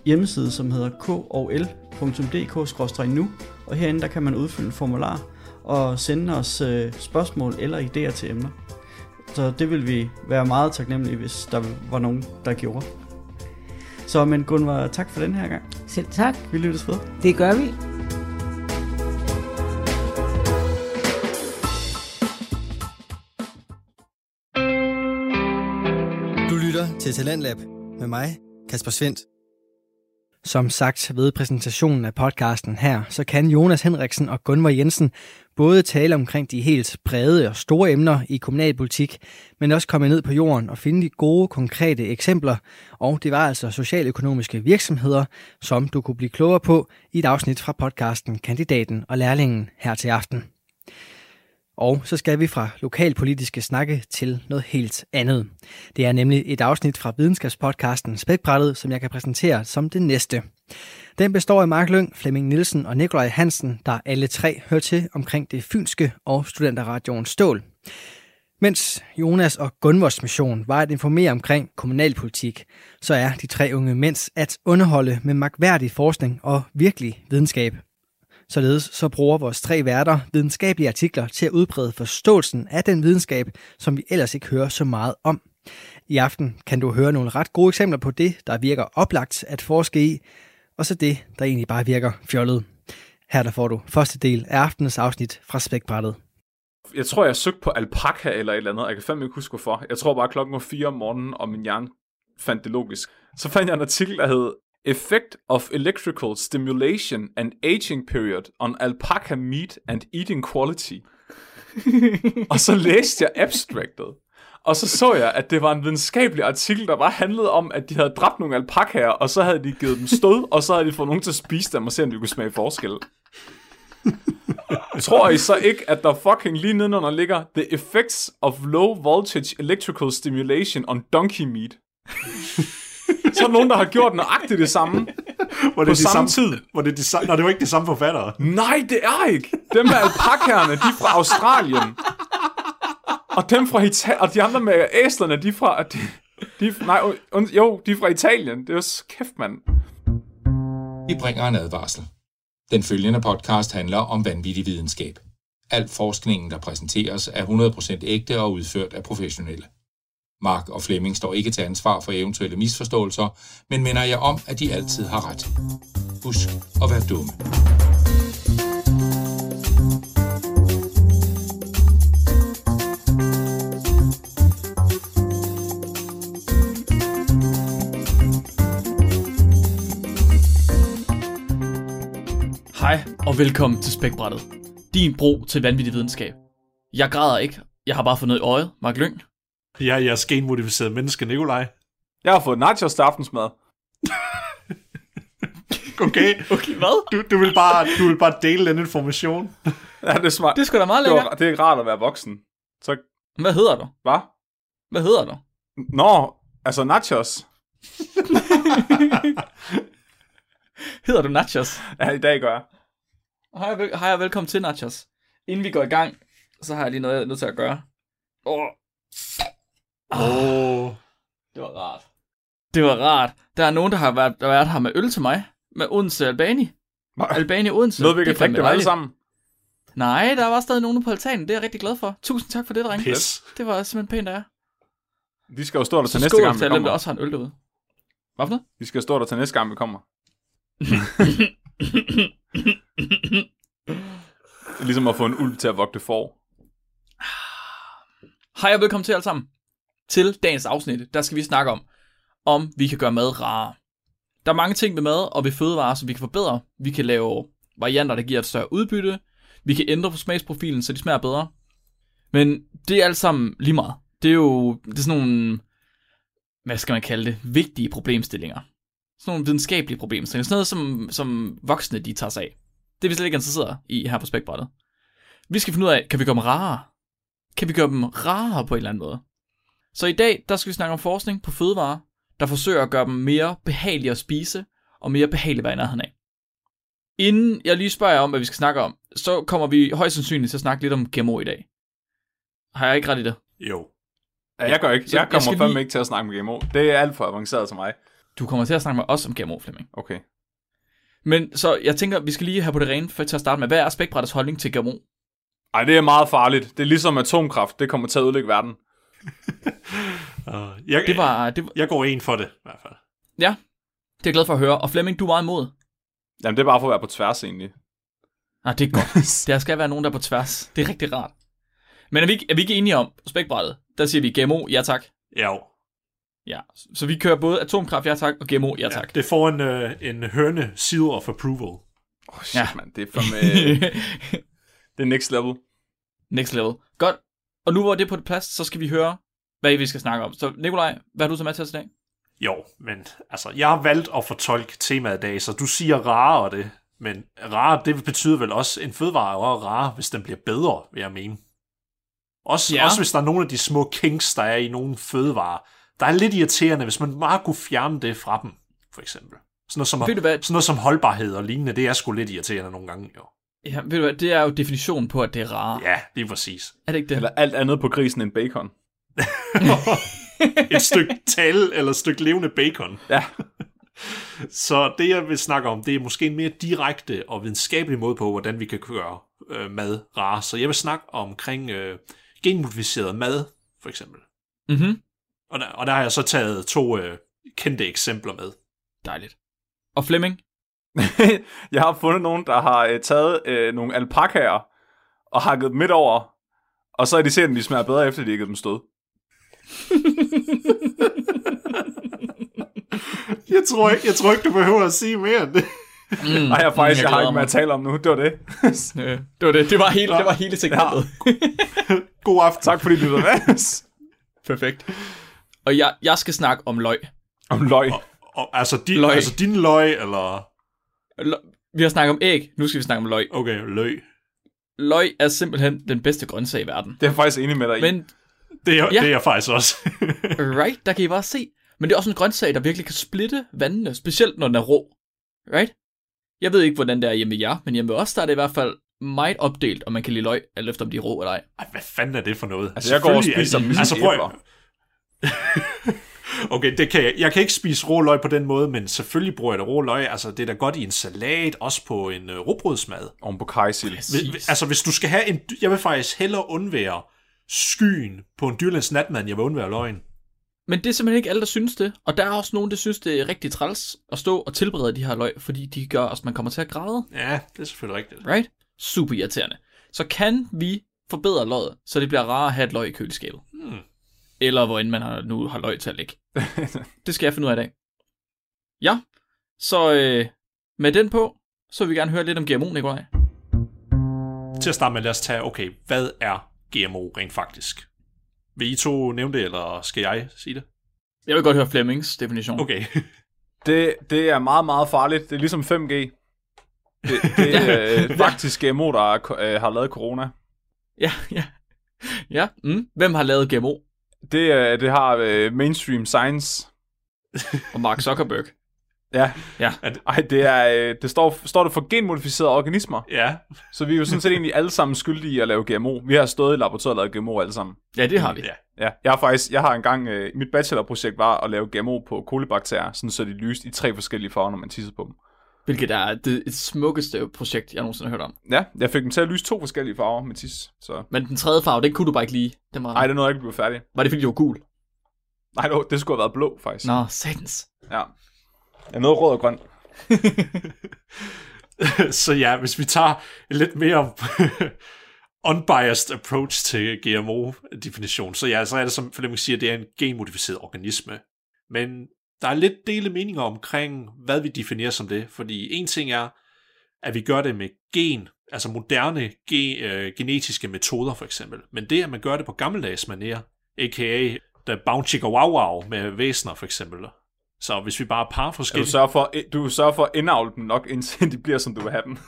S6: hjemmeside som hedder kol.dk-nu, og herinde der kan man udfylde en formular og sende os øh, spørgsmål eller idéer til emner. Så det vil vi være meget taknemmelige, hvis der var nogen, der gjorde. Så men Gunvar, tak for den her gang.
S2: Selv tak.
S6: Vi lyttes ved.
S2: Det gør vi.
S1: Du lytter til Talentlab med mig, Kasper Svendt. Som sagt ved præsentationen af podcasten her, så kan Jonas Henriksen og Gunvor Jensen både tale omkring de helt brede og store emner i kommunalpolitik, men også komme ned på jorden og finde de gode, konkrete eksempler. Og det var altså socialøkonomiske virksomheder, som du kunne blive klogere på i et afsnit fra podcasten Kandidaten og Lærlingen her til aften. Og så skal vi fra lokalpolitiske snakke til noget helt andet. Det er nemlig et afsnit fra videnskabspodcasten Spækbrættet, som jeg kan præsentere som det næste. Den består af Mark Lyng, Flemming Nielsen og Nikolaj Hansen, der alle tre hører til omkring det fynske og studenterradioen Stål. Mens Jonas og Gunvors mission var at informere omkring kommunalpolitik, så er de tre unge mænds at underholde med magværdig forskning og virkelig videnskab. Således så bruger vores tre værter videnskabelige artikler til at udbrede forståelsen af den videnskab, som vi ellers ikke hører så meget om. I aften kan du høre nogle ret gode eksempler på det, der virker oplagt at forske i, og så det, der egentlig bare virker fjollet. Her der får du første del af aftenens afsnit fra Spækbrættet.
S5: Jeg tror, jeg søgte på alpaka eller et eller andet. Jeg kan fandme ikke huske, hvorfor. Jeg tror bare, klokken var 4 om morgenen, og min hjerne fandt det logisk. Så fandt jeg en artikel, der hed Effect of Electrical Stimulation and Aging Period on Alpaca Meat and Eating Quality. og så læste jeg abstractet. Og så så jeg, at det var en videnskabelig artikel, der bare handlede om, at de havde dræbt nogle alpakaer, og så havde de givet dem stød, og så havde de fået nogen til at spise dem, og se, om de kunne smage forskel. Tror I så ikke, at der fucking lige nedenunder ligger The Effects of Low Voltage Electrical Stimulation on Donkey Meat? Så er der nogen, der har gjort nøjagtigt det samme.
S7: Var det
S5: På
S7: de
S5: samme
S7: samme
S5: tid.
S7: Var det de samme? Nå, det var ikke de samme forfattere.
S5: Nej, det er ikke. Dem med alpakaerne, de er fra Australien. Og dem fra Italien, og de andre med æslerne, de er fra... De, de, nej, und, jo, de er fra Italien. Det er jo kæft, mand.
S8: Vi bringer en advarsel. Den følgende podcast handler om vanvittig videnskab. Al forskningen, der præsenteres, er 100% ægte og udført af professionelle. Mark og Flemming står ikke til ansvar for eventuelle misforståelser, men minder jeg om, at de altid har ret. Husk at være dumme.
S4: Hej og velkommen til Spækbrættet. Din bro til vanvittig videnskab. Jeg græder ikke. Jeg har bare fået noget i øjet. Mark Lyng.
S7: Jeg er jeres genmodificerede menneske, Nikolaj.
S5: Jeg har fået nachos til aftensmad.
S7: Okay,
S4: Okay, hvad?
S7: du, du, vil bare, du vil bare dele den information.
S5: Ja, det er smart.
S4: Det er sgu da meget
S5: det,
S4: lækkert.
S5: var, det er rart at være voksen. Så,
S4: Hvad hedder du?
S5: hvad?
S4: Hvad hedder du?
S5: Nå, altså nachos.
S4: Hedder du Nachos?
S5: Ja, i dag gør jeg.
S4: Hej, og vel- hej og velkommen til Nachos. Inden vi går i gang, så har jeg lige noget, jeg er nødt til at gøre. Åh,
S7: Åh,
S4: det var rart. Det var rart. Der er nogen, der har været, der har været her med øl til mig. Med Odense Albani. Albani Odense.
S5: Noget, vi kan drikke dem alle sammen.
S4: Nej, der var stadig nogen på altanen. Det er jeg rigtig glad for. Tusind tak for det, dreng.
S7: pis.
S4: Det var simpelthen pænt af jer.
S5: De skal jo stå der til
S4: Så
S5: næste gang, vi
S4: alle dem, der
S5: kommer.
S4: også har en øl derude. Hvad for noget?
S5: De skal stå der til næste gang, vi kommer. Er ligesom at få en ulv til at vogte for.
S4: Hej og velkommen til alle sammen. Til dagens afsnit, der skal vi snakke om, om vi kan gøre mad rarere. Der er mange ting ved mad og ved fødevarer, som vi kan forbedre. Vi kan lave varianter, der giver et større udbytte. Vi kan ændre på smagsprofilen, så de smager bedre. Men det er alt sammen lige meget. Det er jo det er sådan nogle, hvad skal man kalde det, vigtige problemstillinger. Sådan nogle videnskabelige problemstillinger. Sådan noget, som, som voksne de tager sig af. Det er vi slet ikke interesseret i her på spækbrættet. Vi skal finde ud af, kan vi gøre dem rarere? Kan vi gøre dem rarere på en eller anden måde? Så i dag, der skal vi snakke om forskning på fødevarer, der forsøger at gøre dem mere behagelige at spise, og mere behagelige at være i nærheden af. Inden jeg lige spørger jer om, hvad vi skal snakke om, så kommer vi højst sandsynligt til at snakke lidt om GMO i dag. Har jeg ikke ret i det?
S7: Jo.
S5: Ja, jeg gør ikke.
S4: Så
S5: Jeg
S4: jeg
S5: kommer
S4: skal
S5: fandme
S4: lige-
S5: ikke til at snakke med GMO. Det er alt for avanceret til mig.
S4: Du kommer til at snakke med os om GMO, Flemming.
S5: Okay.
S4: Men så jeg tænker, vi skal lige have på det rene for til at starte med. Hvad er spækbrættets holdning til GMO?
S5: Ej, det er meget farligt. Det er ligesom atomkraft. Det kommer til at ødelægge verden.
S7: Uh, jeg,
S4: Det var, det var,
S7: jeg går ind for det, i hvert fald.
S4: ja, det er jeg glad for at høre. Og Flemming, du er meget imod.
S5: Jamen, det er bare for at være på tværs egentlig.
S4: Ah, det er godt. Der skal være nogen, der er på tværs. Det er rigtig rart. Men er vi, ikke- er vi ikke enige om spækbrættet? Der siger vi GMO, ja tak.
S7: Ja.
S4: Ja, så vi kører både atomkraft, ja tak, og GMO, ja tak.
S7: Det får en, uh, en høne seal of approval.
S5: Oh, shit,
S4: Ja.
S5: ja. mand. Det er fandme... det er next level.
S4: Next level. Godt. Og nu hvor det er på det plads, så skal vi høre, hvad vi skal snakke om. Så Nikolaj, hvad har du så med til os i dag?
S7: Jo, men altså, jeg har valgt at fortolke temaet i dag, så du siger rarere det. Men rare, det betyder vel også, en fødevare er rare, hvis den bliver bedre, vil jeg mene. Også,
S4: Ja.
S7: også hvis der er nogle af de små kinks, der er i nogle fødevarer, der er lidt irriterende, hvis man bare kunne fjerne det fra dem, for eksempel. Sådan noget som, sådan noget som holdbarhed og lignende, det er sgu lidt irriterende nogle gange, jo.
S4: Ja, ved du hvad, det er jo definitionen på, at det er rare.
S7: Ja, det er præcis.
S4: Er det ikke det?
S5: Eller alt andet på grisen end bacon.
S7: Et stykke tal eller et stykke levende bacon.
S5: Ja.
S7: Så det, jeg vil snakke om, det er måske en mere direkte og videnskabelig måde på, hvordan vi kan gøre øh, mad rar. Så jeg vil snakke omkring øh, genmodificeret mad, for eksempel.
S4: Mhm.
S7: Og der, og der har jeg så taget to øh, kendte eksempler med.
S4: Dejligt. Og Flemming?
S5: jeg har fundet nogen, der har øh, taget øh, nogle alpakaer og hakket dem midt over, og så har de set, at de smager bedre, efter de har givet dem stød.
S7: Jeg tror ikke, jeg tror ikke du behøver at sige mere end det.
S4: Mm,
S5: Nej, jeg, faktisk, jeg, har
S4: glæder
S5: ikke med
S4: mig.
S5: at tale om nu. Det var det.
S4: Øh, det var det. Det var hele, det var hele segmentet.
S7: God aften.
S5: tak fordi du lyttede med.
S4: Perfekt. Og jeg, jeg skal snakke om løg.
S5: om løg.
S7: Og, altså, din,
S4: Løg.
S7: altså din løg, eller...
S4: Vi har snakket om æg, nu skal vi snakke om løg.
S7: Okay, løg.
S4: Løg er simpelthen den bedste grøntsag i verden.
S5: Det er jeg faktisk enig med dig i.
S4: Men,
S7: Det er,
S4: Ja.
S7: det er jeg faktisk også.
S4: right, der kan I bare se. Men det er også en grøntsag, der virkelig kan splitte vandene, specielt når den er rå. Right? Jeg ved ikke, hvordan det er hjemme ved jer, men hjemme os, der er det i hvert fald meget opdelt, om man kan lide løg, alt efter om de er rå eller ej.
S7: Ej, hvad fanden er det for noget?
S5: Altså, jeg går og
S7: er
S5: spiser
S7: de-
S5: dem
S7: altså, prøv. Okay, det kan jeg. jeg kan ikke spise rå løg på den måde, men selvfølgelig bruger jeg det rå løg. Altså, det er da godt i en salat, også på en uh, råbrødsmad.
S5: Om på kajsild.
S7: Altså, hvis du skal have en... Jeg vil faktisk hellere undvære skyen på en dyrlæns natmad, end jeg vil undvære løgn.
S4: Men det er simpelthen ikke alle, der synes det. Og der er også nogen, der synes, det er rigtig træls at stå og tilberede de her løg, fordi de gør at man kommer til at græde.
S7: Ja, det er selvfølgelig rigtigt.
S4: Right? Super irriterende. Så kan vi forbedre løget, så det bliver rarere at have et løg i køleskabet.
S7: Hmm.
S4: Eller hvor end man har, nu har løg til at ligge. det skal jeg finde ud af i dag. Ja, så øh, med den på, så vil vi gerne høre lidt om GMO, Nikolaj.
S7: Til at starte med, lad os tage, okay, hvad er GMO rent faktisk? Vil I to nævne det, eller skal jeg sige det?
S4: Jeg vil godt høre Flemings definition.
S7: Okay.
S5: Det, det er meget, meget farligt. Det er ligesom 5G. Det, det er øh, faktisk GMO, der er, øh, har lavet corona.
S4: Ja, ja. Ja, mm. hvem har lavet GMO?
S5: Det, øh, det har øh, mainstream science.
S4: Og Mark Zuckerberg.
S5: Ja.
S4: Ja.
S5: Ej, det, er, øh, det står, står det for genmodificerede organismer.
S7: Ja.
S5: Så vi er jo sådan set egentlig alle sammen skyldige i at lave GMO. Vi har stået i laboratoriet og lavet GMO alle sammen.
S4: Ja, det har vi.
S7: Ja.
S5: Ja, jeg har faktisk, jeg har engang, øh, mit bachelorprojekt var at lave GMO på kolibakterier, sådan så de lyste i tre forskellige farver, når man tissede på dem.
S4: Hvilket er det et smukkeste projekt, jeg nogensinde har hørt om.
S5: Ja, jeg fik dem til at lyse to forskellige farver med tis. Så...
S4: Men den tredje farve, den kunne du bare ikke lide. Den var,
S5: Ej, det nåede jeg ikke blive færdig.
S4: var det fordi, du var gul?
S5: Nej, det, var- det skulle have været blå, faktisk.
S4: Nå, satans.
S5: Ja. Jeg nåede rød og grøn.
S7: så ja, hvis vi tager en lidt mere unbiased approach til GMO-definition, så ja, så er det som Flemming siger, det er en genmodificeret organisme. Men der er lidt dele meninger omkring, hvad vi definerer som det, fordi en ting er, at vi gør det med gen, altså moderne ge, øh, genetiske metoder for eksempel, men det, at man gør det på gammeldags manér, a.k.a. the bouncy wow wow med væsener for eksempel, så hvis vi bare par
S5: Ja, du,
S7: forskellige...
S5: sørger for, du sørger for at indavle dem nok, indtil de bliver, som du vil have dem.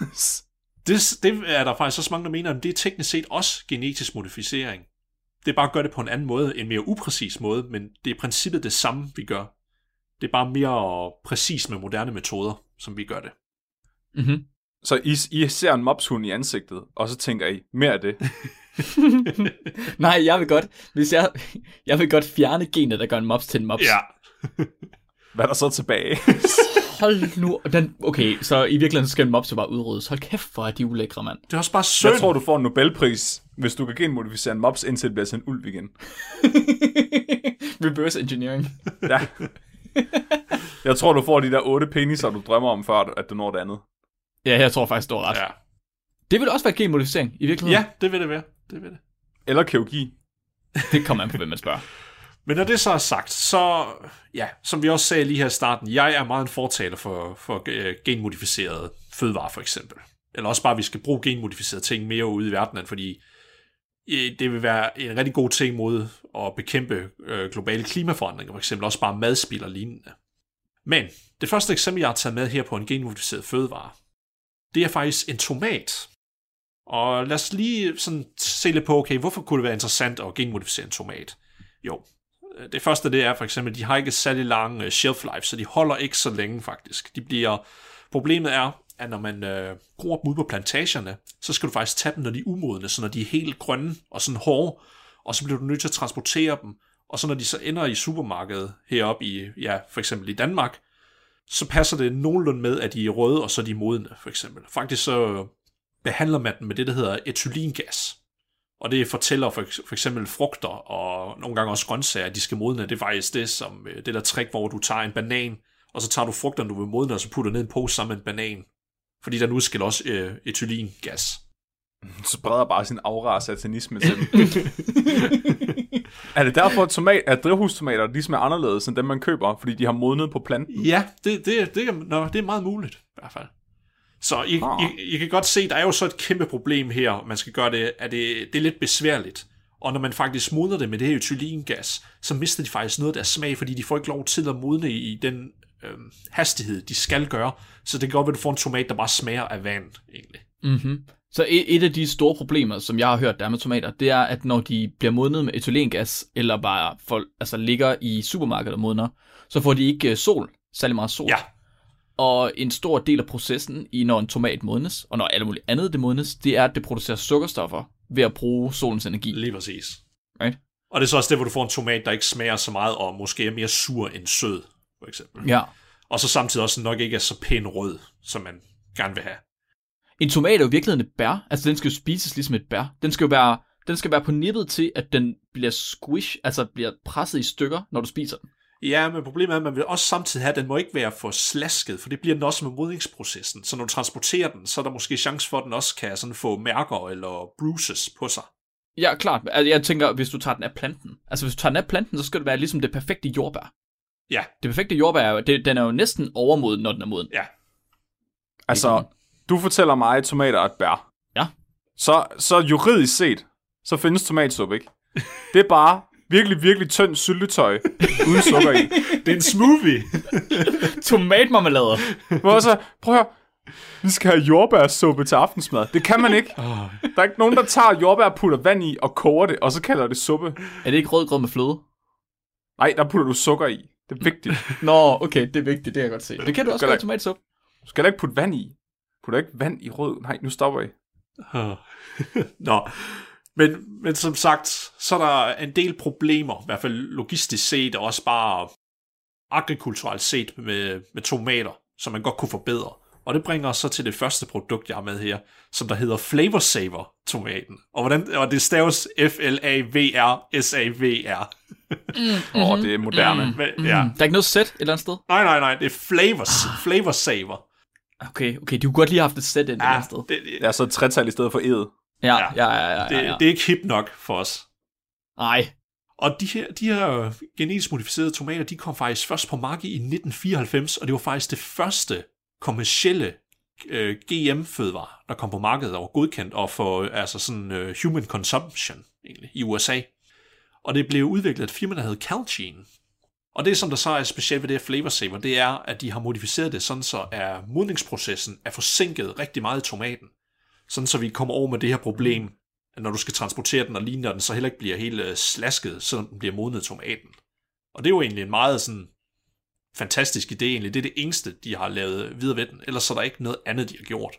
S7: Det, det er der faktisk også mange, der mener, at det er teknisk set også genetisk modificering. Det er bare at gøre det på en anden måde, en mere upræcis måde, men det er i princippet det samme, vi gør. Det er bare mere præcis med moderne metoder, som vi gør det.
S4: Mm-hmm.
S5: så I, I ser en mopshund i ansigtet, og så tænker I, mere af det.
S4: Nej, jeg vil godt, hvis jeg, jeg vil godt fjerne genet, der gør en mops til en mops.
S7: Ja.
S5: Hvad er der så tilbage?
S4: Hold nu, den, okay, så i virkeligheden skal en mops jo bare udryddes. Hold kæft, hvor er de ulækre, mand.
S7: Det er også bare synd.
S5: Jeg tror, du får en Nobelpris, hvis du kan genmodificere en mops, indtil det bliver til en ulv igen.
S4: Reverse engineering.
S5: Ja. Jeg tror, du får de der otte peniser, du drømmer om, før at du når det andet.
S4: Ja, jeg tror faktisk, du har ret.
S7: Ja.
S4: Det vil også være genmodificering, i virkeligheden.
S7: ja, det vil det være. Det vil det.
S5: Eller kirurgi.
S4: Det kommer an på, hvem man spørger.
S7: Men når det så er sagt, så, ja, som vi også sagde lige her i starten, jeg er meget en fortaler for, for øh, genmodificerede fødevarer for eksempel. Eller også bare, at vi skal bruge genmodificerede ting mere ude i verdenen, fordi øh, det vil være en rigtig god ting mod at bekæmpe øh, globale klimaforandringer, for eksempel også bare madspil og lignende. Men det første eksempel, jeg har taget med her på en genmodificeret fødevare, det er faktisk en tomat. Og lad os lige sådan se lidt på, okay, hvorfor kunne det være interessant at genmodificere en tomat? Jo, øh, det første det er for eksempel, de har ikke særlig lang øh, shelf life, så de holder ikke så længe faktisk. De bliver, problemet er, at når man øh, gror dem ud på plantagerne, så skal du faktisk tage dem, når de er umodne, så når de er helt grønne og sådan hårde, og så bliver du nødt til at transportere dem, og så når de så ender i supermarkedet heroppe i, ja, for eksempel i Danmark, så passer det nogenlunde med, at de er røde, og så er de modne, for eksempel. Faktisk så øh, behandler man dem med det, der hedder etylengas. Og det fortæller for, for eksempel frugter og nogle gange også grøntsager, at de skal modne. Det er faktisk det, som, øh, det der trick, hvor du tager en banan, og så tager du frugterne, du vil modne, og så putter ned i en pose sammen med en banan. Fordi der nu skal også øh, etylengas.
S5: Så spreder bare sin aura af satanisme til dem. er det derfor, at, tomat, at drivhustomater ligesom er anderledes end dem, man køber, fordi de har modnet på planten?
S7: Ja, det, det, det, nå, det er meget muligt i hvert fald. Så I,
S5: Ah.
S7: I, I kan godt se, der er jo så et kæmpe problem her. Man skal gøre det, at det, det er lidt besværligt. Og når man faktisk modner det med det her etylengas, så mister de faktisk noget af deres smag, fordi de får ikke lov til at modne i den øhm, hastighed, de skal gøre. Så det kan godt være, at du får en tomat, der bare smager af vand, egentlig.
S4: Mm-hmm. Så et, et af de store problemer, som jeg har hørt, der er med tomater, det er, at når de bliver modnet med etylengas, eller bare folk, altså ligger i supermarkedet og modner, så får de ikke øh, sol, særlig meget sol.
S7: Ja,
S4: Og en stor del af processen i, når en tomat modnes, og når alt muligt andet det modnes, det er, at det producerer sukkerstoffer ved at bruge solens energi.
S7: lige præcis.
S4: Right?
S7: Og det er så også det, hvor du får en tomat, der ikke smager så meget, og måske er mere sur end sød, for eksempel.
S4: Ja.
S7: Og så samtidig også nok ikke er så pæn rød, som man gerne vil have.
S4: En tomat er jo i virkeligheden et bær. Altså, den skal jo spises ligesom et bær. Den skal jo være, den skal være på nippet til, at den bliver squish, altså bliver presset i stykker, når du spiser den.
S7: Ja, men problemet er, at man vil også samtidig have, at den må ikke være for slasket, for det bliver den også med modningsprocessen. Så når du transporterer den, så er der måske chance for, at den også kan sådan få mærker eller bruises på sig.
S4: Ja, klart. Altså, jeg tænker, hvis du tager den af planten. Altså, hvis du tager den af planten, så skal det være ligesom det perfekte jordbær.
S7: Ja,
S4: Det perfekte jordbær, er jo- det, den er jo næsten overmoden, når den er moden.
S7: ja.
S5: Altså, du fortæller mig, at tomater er et bær.
S4: Ja.
S5: Så, så juridisk set, så findes tomatsuppe ikke. Det er bare virkelig, virkelig tynd syltetøj, uden sukker i.
S7: Det er en smoothie.
S4: Tomatmarmelade.
S5: Hvor så, prøv at høre, vi skal have jordbærsuppe til aftensmad. Det kan man ikke. Der er ikke nogen, der tager jordbær, putter vand i og koger det, og så kalder det suppe.
S4: Er det ikke rødgrød med fløde?
S5: Nej, der putter du sukker i. Det er vigtigt.
S4: Nå, okay, det er vigtigt, det kan jeg godt se. Det kan du også gøre i tomatsuppe.
S5: Du skal da ikke putte vand i. Putter ikke vand i rød. Nej, nu stopper I.
S7: Nå, men, men som sagt, så er der en del problemer, i hvert fald logistisk set, og også bare agrikulturelt set med, med tomater, som man godt kunne forbedre. Og det bringer os så til det første produkt, jeg har med her, som der hedder Flavor Saver tomaten. Og, hvordan, og det staves F-L-A-V-R-S-A-V-R.
S5: Åh, oh, det er moderne.
S7: Men, ja.
S4: Der er ikke noget sæt et eller andet sted?
S7: Nej, nej, nej, det er Flavor, flavor Saver.
S4: Okay, okay, du kunne godt lige have haft et sæt ind et eller andet sted.
S7: det, det,
S5: Det er så et tretal i stedet for ed.
S4: Ja,
S7: Ja.
S4: ja, ja, ja,
S7: det,
S4: ja, ja.
S7: det er ikke hip nok for os.
S4: Nej,
S7: Og de her, de her genetisk modificerede tomater, de kom faktisk først på markedet i 1994, og det var faktisk det første kommercielle øh, GM-fødevare, der kom på markedet og var godkendt og for øh, altså sådan øh, human consumption egentlig, i USA. Og det blev udviklet af et firma, der hed Calgene. Og det, som der så er specielt ved det her Flavor Saver, det er, at de har modificeret det sådan, så er modningsprocessen er forsinket rigtig meget i tomaten. Sådan så vi kommer over med det her problem, at når du skal transportere den og ligne den, så heller ikke bliver helt øh, slasket, selvom den bliver modnet tomaten. Og det er jo egentlig en meget sådan fantastisk idé egentlig. Det er det eneste, de har lavet videre ved den. Ellers så er der ikke noget andet, de har gjort.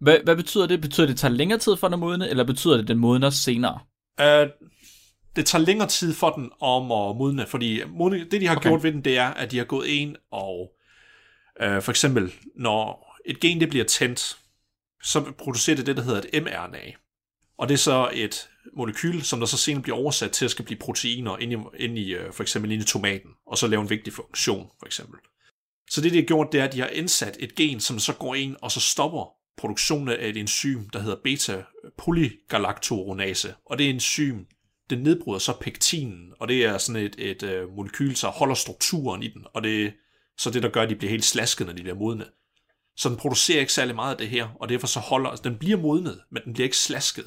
S4: hvad, hvad betyder det? Betyder det, at det tager længere tid for den at modne, eller betyder det, at den modner senere?
S7: Uh, det tager længere tid for den om at modne, fordi det, de har okay. Gjort ved den, det er, at de har gået ind og uh, for eksempel, når et gen det bliver tændt, så producerer det det, der hedder et mRNA. Og det er så et molekyl, som der så senere bliver oversat til at skal blive proteiner inde i, inde i uh, for eksempel inde i tomaten, og så lave en vigtig funktion, for eksempel. Så det, de har gjort, det er, at de har indsat et gen, som så går ind og så stopper produktionen af et enzym, der hedder beta-polygalactoronase. Og det enzym, det nedbryder så pektinen, og det er sådan et, et øh, molekyl, så holder strukturen i den, og det er så det, der gør, at de bliver helt slasket, når de bliver modne. Så den producerer ikke særlig meget af det her, og derfor så holder, altså, den bliver modnet, men den bliver ikke slasket,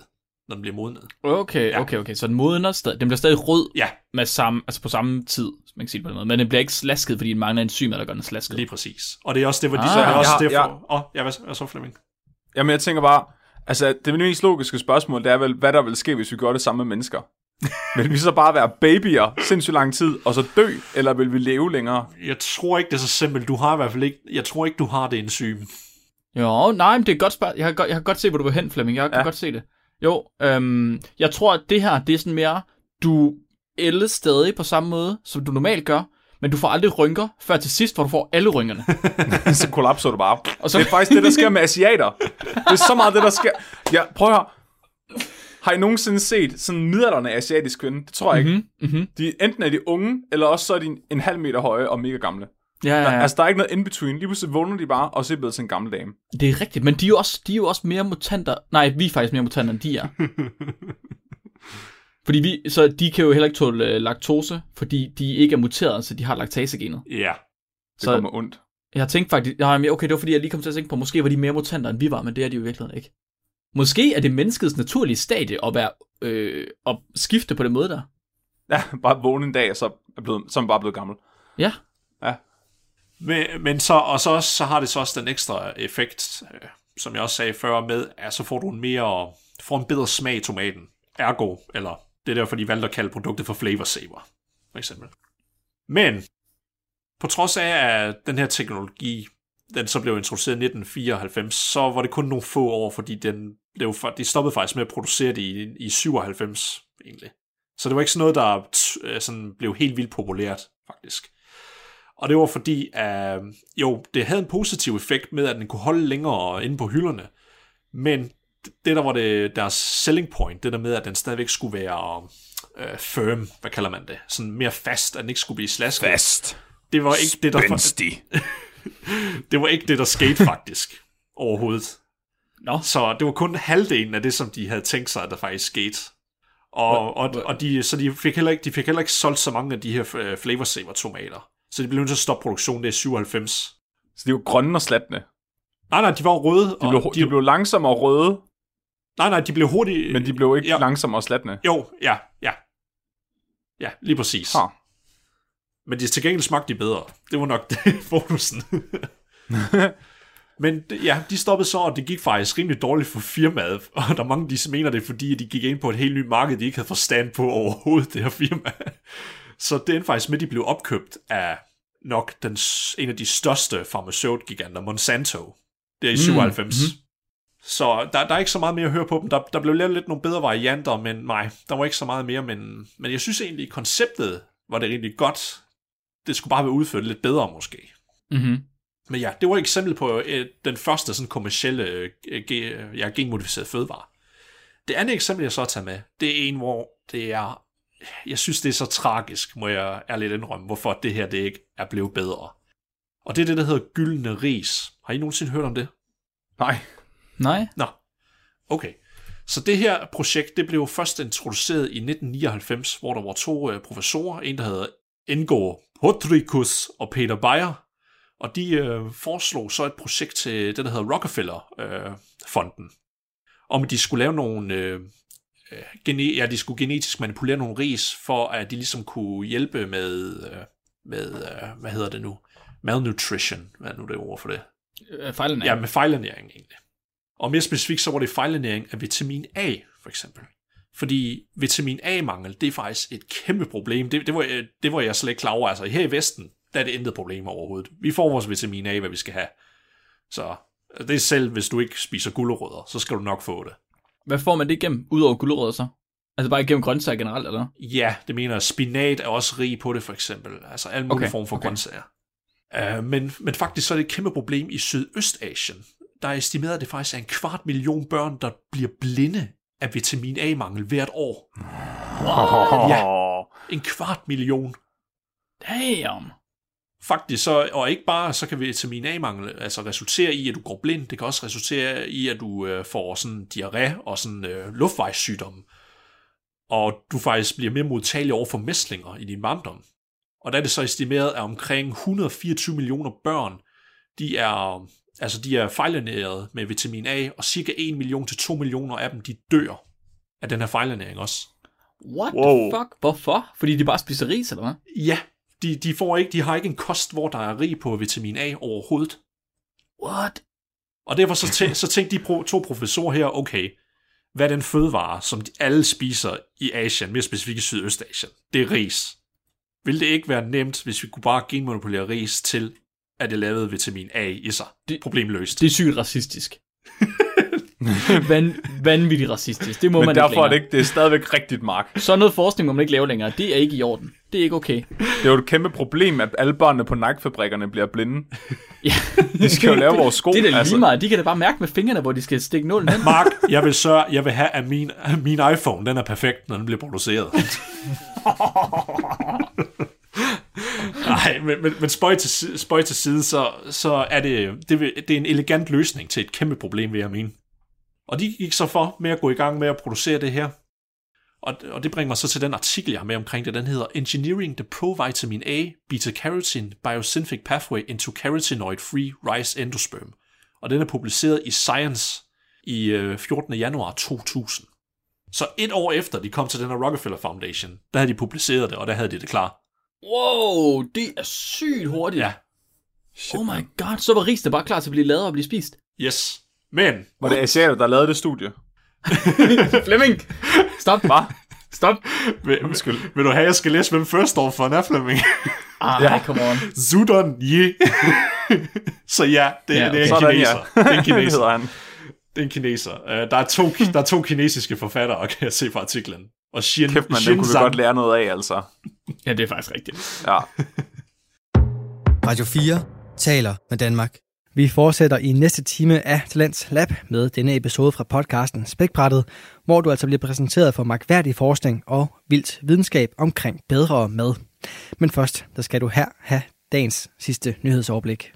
S7: når den bliver modnet.
S4: Okay,
S7: Ja.
S4: okay, okay. Så den modner stadig. Den bliver stadig rød
S7: Ja,
S4: med samme, altså på samme tid, man kan sige det på den måde. Men den bliver ikke slasket, fordi den mangler enzymer, der gør den slasket.
S7: lige præcis. Og det er også det, hvor de
S4: Ah.
S7: så er også
S5: Jeg har-
S7: derfor...
S5: jeg-
S7: Åh, oh, ja, hvad, hvad så, Flemming?
S5: Jamen, jeg tænker bare, altså, det mest logiske spørgsmål, det er vel, hvad der vil ske, hvis vi gør det samme med mennesker. Vil vi så bare være babyer sindssygt lang tid, og så dø, eller vil vi leve længere?
S7: Jeg tror ikke, det er så simpelt. Du har i hvert fald ikke... Jeg tror ikke, du har det enzym.
S4: Jo, nej, men det er et godt spørgsmål. Jeg kan godt, jeg kan godt se, hvor du vil hen, Flemming. Jeg kan
S5: Ja.
S4: godt se det. Jo, øhm, jeg tror, at det her, det er sådan mere, du ældes stadig på samme måde, som du normalt gør, men du får aldrig rynker, før til sidst, hvor du får alle rynkerne.
S5: så kollapser du bare.
S4: Og så-
S5: Det er faktisk det, der sker med asiater. Det er så meget det, der sker. Ja, prøv at høre. Har I nogensinde set sådan en midaldrende asiatisk kvinde? Det tror jeg ikke.
S4: Mhm, mhm.
S5: De, enten er de unge, eller også så er de en, en halv meter høje og mega gamle.
S4: Ja,
S5: Der,
S4: ja, ja.
S5: Altså, der er ikke noget in-between. Lige pludselig vågner de bare, og så er blevet til en gammel dame.
S4: Det er rigtigt, men de er, jo også, de er jo også mere mutanter. Nej, vi er faktisk mere mutanter, end de er. fordi vi, så de kan jo heller ikke tåle øh, laktose, fordi de ikke er muteret, så de har laktasegenet.
S7: Ja.
S5: Det
S4: Så-
S5: kommer ondt.
S4: Jeg tænkte faktisk, nej, okay, det var fordi, jeg lige kom til at tænke på, måske var de mere mutanter, end vi var, men det er de jo i virkeligheden ikke. Måske er det menneskets naturlige stadie at, være, øh, at skifte på den måde der.
S5: Ja, bare vågne en dag, og så er, blevet, så er bare blevet gammel.
S4: Ja,
S7: Men, men så, og så, så har det så også den ekstra effekt, øh, som jeg også sagde før med, at så får du en mere, får en bedre smag i tomaten. Ergo, eller det er derfor, de valgte at kalde produktet for Flavor Saver, for eksempel. Men, på trods af, at den her teknologi, den så blev introduceret i 1994, så var det kun nogle få år, fordi den blev, fa- de stoppede faktisk med at producere det i, i 97, egentlig. Så det var ikke sådan noget, der øh, sådan blev helt vildt populært, faktisk. Og det var fordi, at jo, det havde en positiv effekt med, at den kunne holde længere inde på hylderne. Men det der var det, deres selling point, det der med, at den stadigvæk skulle være øh, firm, hvad kalder man det? Sådan mere fast, at den ikke skulle blive slasket.
S5: Fast.
S7: Det var ikke det, der,
S5: Spændstig.
S7: det var ikke det, der skete faktisk overhovedet.
S4: Nå.
S7: Så det var kun halvdelen af det, som de havde tænkt sig, at der faktisk skete. Og, og, og de, så de fik, heller ikke, de fik heller ikke solgt så mange af de her øh, flavor saver tomater. Så de blev nødt til at stoppe produktionen, det er 97.
S5: Så de var grønne og slatne.
S7: Nej, nej, de var røde.
S5: De
S7: og
S5: blev, de, de blev langsomme og røde,
S7: Nej, nej, de blev hurtigt...
S5: men de blev ikke
S7: Ja.
S5: ja. langsomme og slatne.
S7: Jo, ja, ja. Ja, lige præcis.
S5: Ha.
S7: Men de til gengæld smagte de bedre. Det var nok det, bonusen. Men ja, de stoppede så, og det gik faktisk rimelig dårligt for firmaet. Og der er mange, de mener det, fordi at de gik ind på et helt nyt marked, de ikke havde forstand på overhovedet, det her firma. Så det endte faktisk med, at de blev opkøbt af nok den, en af de største farmaceutgiganter, Monsanto. Det er i 97. Mm-hmm. Så der, der er ikke så meget mere at høre på dem. Der, der blev lavet lidt nogle bedre varianter, men nej, der var ikke så meget mere. Men, men jeg synes egentlig, konceptet var det rigtig godt. Det skulle bare være udført lidt bedre måske.
S4: Mm-hmm.
S7: Men ja, det var et eksempel på øh, den første sådan kommercielle øh, ge- ja, genmodificerede fødevare. Det andet eksempel, jeg så tager med, det er en, hvor det er, jeg synes, det er så tragisk, må jeg ærligt indrømme, hvorfor det her det ikke er blevet bedre. Og det er det, der hedder gyldne ris. Har I nogensinde hørt om det?
S5: Nej.
S4: Nej.
S7: Nå, okay. Så det her projekt, det blev først introduceret i 1999, hvor der var to øh, professorer, en der hedder Ingo Hodrikus og Peter Beyer, og de øh, foreslog så et projekt til det, der hedder Rockefeller-fonden, om at de skulle lave nogle, øh, øh, gene, ja, de skulle genetisk manipulere nogle ris, for at de ligesom kunne hjælpe med, øh, med øh, hvad hedder det nu, malnutrition, hvad er nu det ord for det?
S4: Øh, fejlen er.
S7: Ja, med fejlernæring egentlig. Og mere specifikt, så var det fejlernæring af vitamin A, for eksempel. Fordi vitamin A-mangel, det er faktisk et kæmpe problem. Det, det, var, øh, det var jeg slet ikke klar over. Altså her i Vesten, der er det intet problem overhovedet. Vi får vores vitamin A, hvad vi skal have. Så det er selv, hvis du ikke spiser gulerødder, så skal du nok få det.
S4: Hvad får man det igennem, udover gulerødder så? Altså bare igennem grøntsager generelt, eller?
S7: Ja, det mener jeg. Spinat er også rig på det, for eksempel. Altså alle mulige okay, former for okay. grøntsager. Uh, men, men faktisk så er det et kæmpe problem i Sydøstasien. Der er estimeret, at det faktisk er en kvart million børn, der bliver blinde af vitamin A-mangel hvert år. Ja. En kvart million.
S4: Damn.
S7: Faktisk så, og ikke bare, så kan vitamin A-mangel altså resultere i, at du går blind. Det kan også resultere i, at du øh, får sådan diarré og sådan øh, luftvejssygdomme. Og du faktisk bliver mere modtagelig over for mæslinger i din barndom. Og der er det så estimeret, at omkring 124 millioner børn, de er, altså de er fejlernæret med vitamin A, og cirka 1 million til 2 millioner af dem, de dør af den her fejlernæring også.
S4: What
S5: Wow.
S4: the fuck? Hvorfor? Fordi de bare spiser ris, eller hvad?
S7: Ja, de, de, får ikke, de har ikke en kost, hvor der er rig på vitamin A overhovedet.
S4: What?
S7: Og derfor så, tæ- så tænkte de to professorer her, okay, hvad er den fødevare, som de alle spiser i Asien, mere specifikt i Sydøstasien? Det er ris. Vil det ikke være nemt, hvis vi kunne bare genmanipulere ris til, at det lavede vitamin A i sig? Det, Problemløst.
S4: Det er sygt racistisk. Van, vanvittigt racistisk. Det må
S5: Men
S4: man
S5: derfor
S4: ikke
S5: er
S4: længere.
S5: det ikke, det er stadigvæk rigtigt, Mark.
S4: Sådan noget forskning må man ikke lave længere. Det er ikke i orden. Det er ikke okay.
S5: Det er jo et kæmpe problem, at alle børnene på Nike-fabrikkerne bliver blinde.
S4: Ja.
S5: De skal jo lave vores sko.
S4: Det er da lige
S5: altså.
S4: meget. De kan da bare mærke med fingrene, hvor de skal stikke nålen hen.
S7: Mark, jeg vil sørge, jeg vil have, at min, min iPhone, den er perfekt, når den bliver produceret. Nej, men, men, men spøj, til, spøj til side, så, så er det, det, det er en elegant løsning til et kæmpe problem, vil jeg mene. Og de gik så for med at gå i gang med at producere det her. Og, og det bringer mig så til den artikel, jeg har med omkring det. Den hedder Engineering the Provitamin A Beta-Carotene Biosynthetic Pathway into Carotenoid-Free Rice Endosperm. Og den er publiceret i Science i øh, 14. januar 2000. Så et år efter de kom til den her Rockefeller Foundation, der havde de publiceret det, og der havde de det klar.
S4: Wow, det er sygt hurtigt.
S7: Ja.
S4: Oh my god, så var risene bare klar til at blive lavet og blive spist.
S7: Yes. Men,
S5: Var det asiater, der lavede det studie?
S4: Flemming! Stop.
S5: Hvad?
S4: Stop.
S7: vil, vil, vil du have, at jeg skal læse, hvem først står for er, Flemming?
S4: Ah, ja. come on.
S7: Zudon Ye. så ja, det,
S4: Ja,
S7: det er en
S5: Sådan,
S7: kineser.
S5: ja.
S7: Det er en
S5: Det
S7: kineser.
S5: han.
S7: Det er en kineser. Uh, der, er to, der er to kinesiske forfattere, kan jeg se fra artiklen. Og Shin,
S5: Kæft, man, det kunne vi godt lære noget af, altså.
S4: Ja, det er faktisk rigtigt.
S5: Ja.
S1: Radio 4 taler med Danmark. Vi fortsætter i næste time af Talents Lab med denne episode fra podcasten Spækbrættet, hvor du altså bliver præsenteret for magværdig forskning og vildt videnskab omkring bedre mad. Men først, der skal du her have dagens sidste nyhedsoverblik.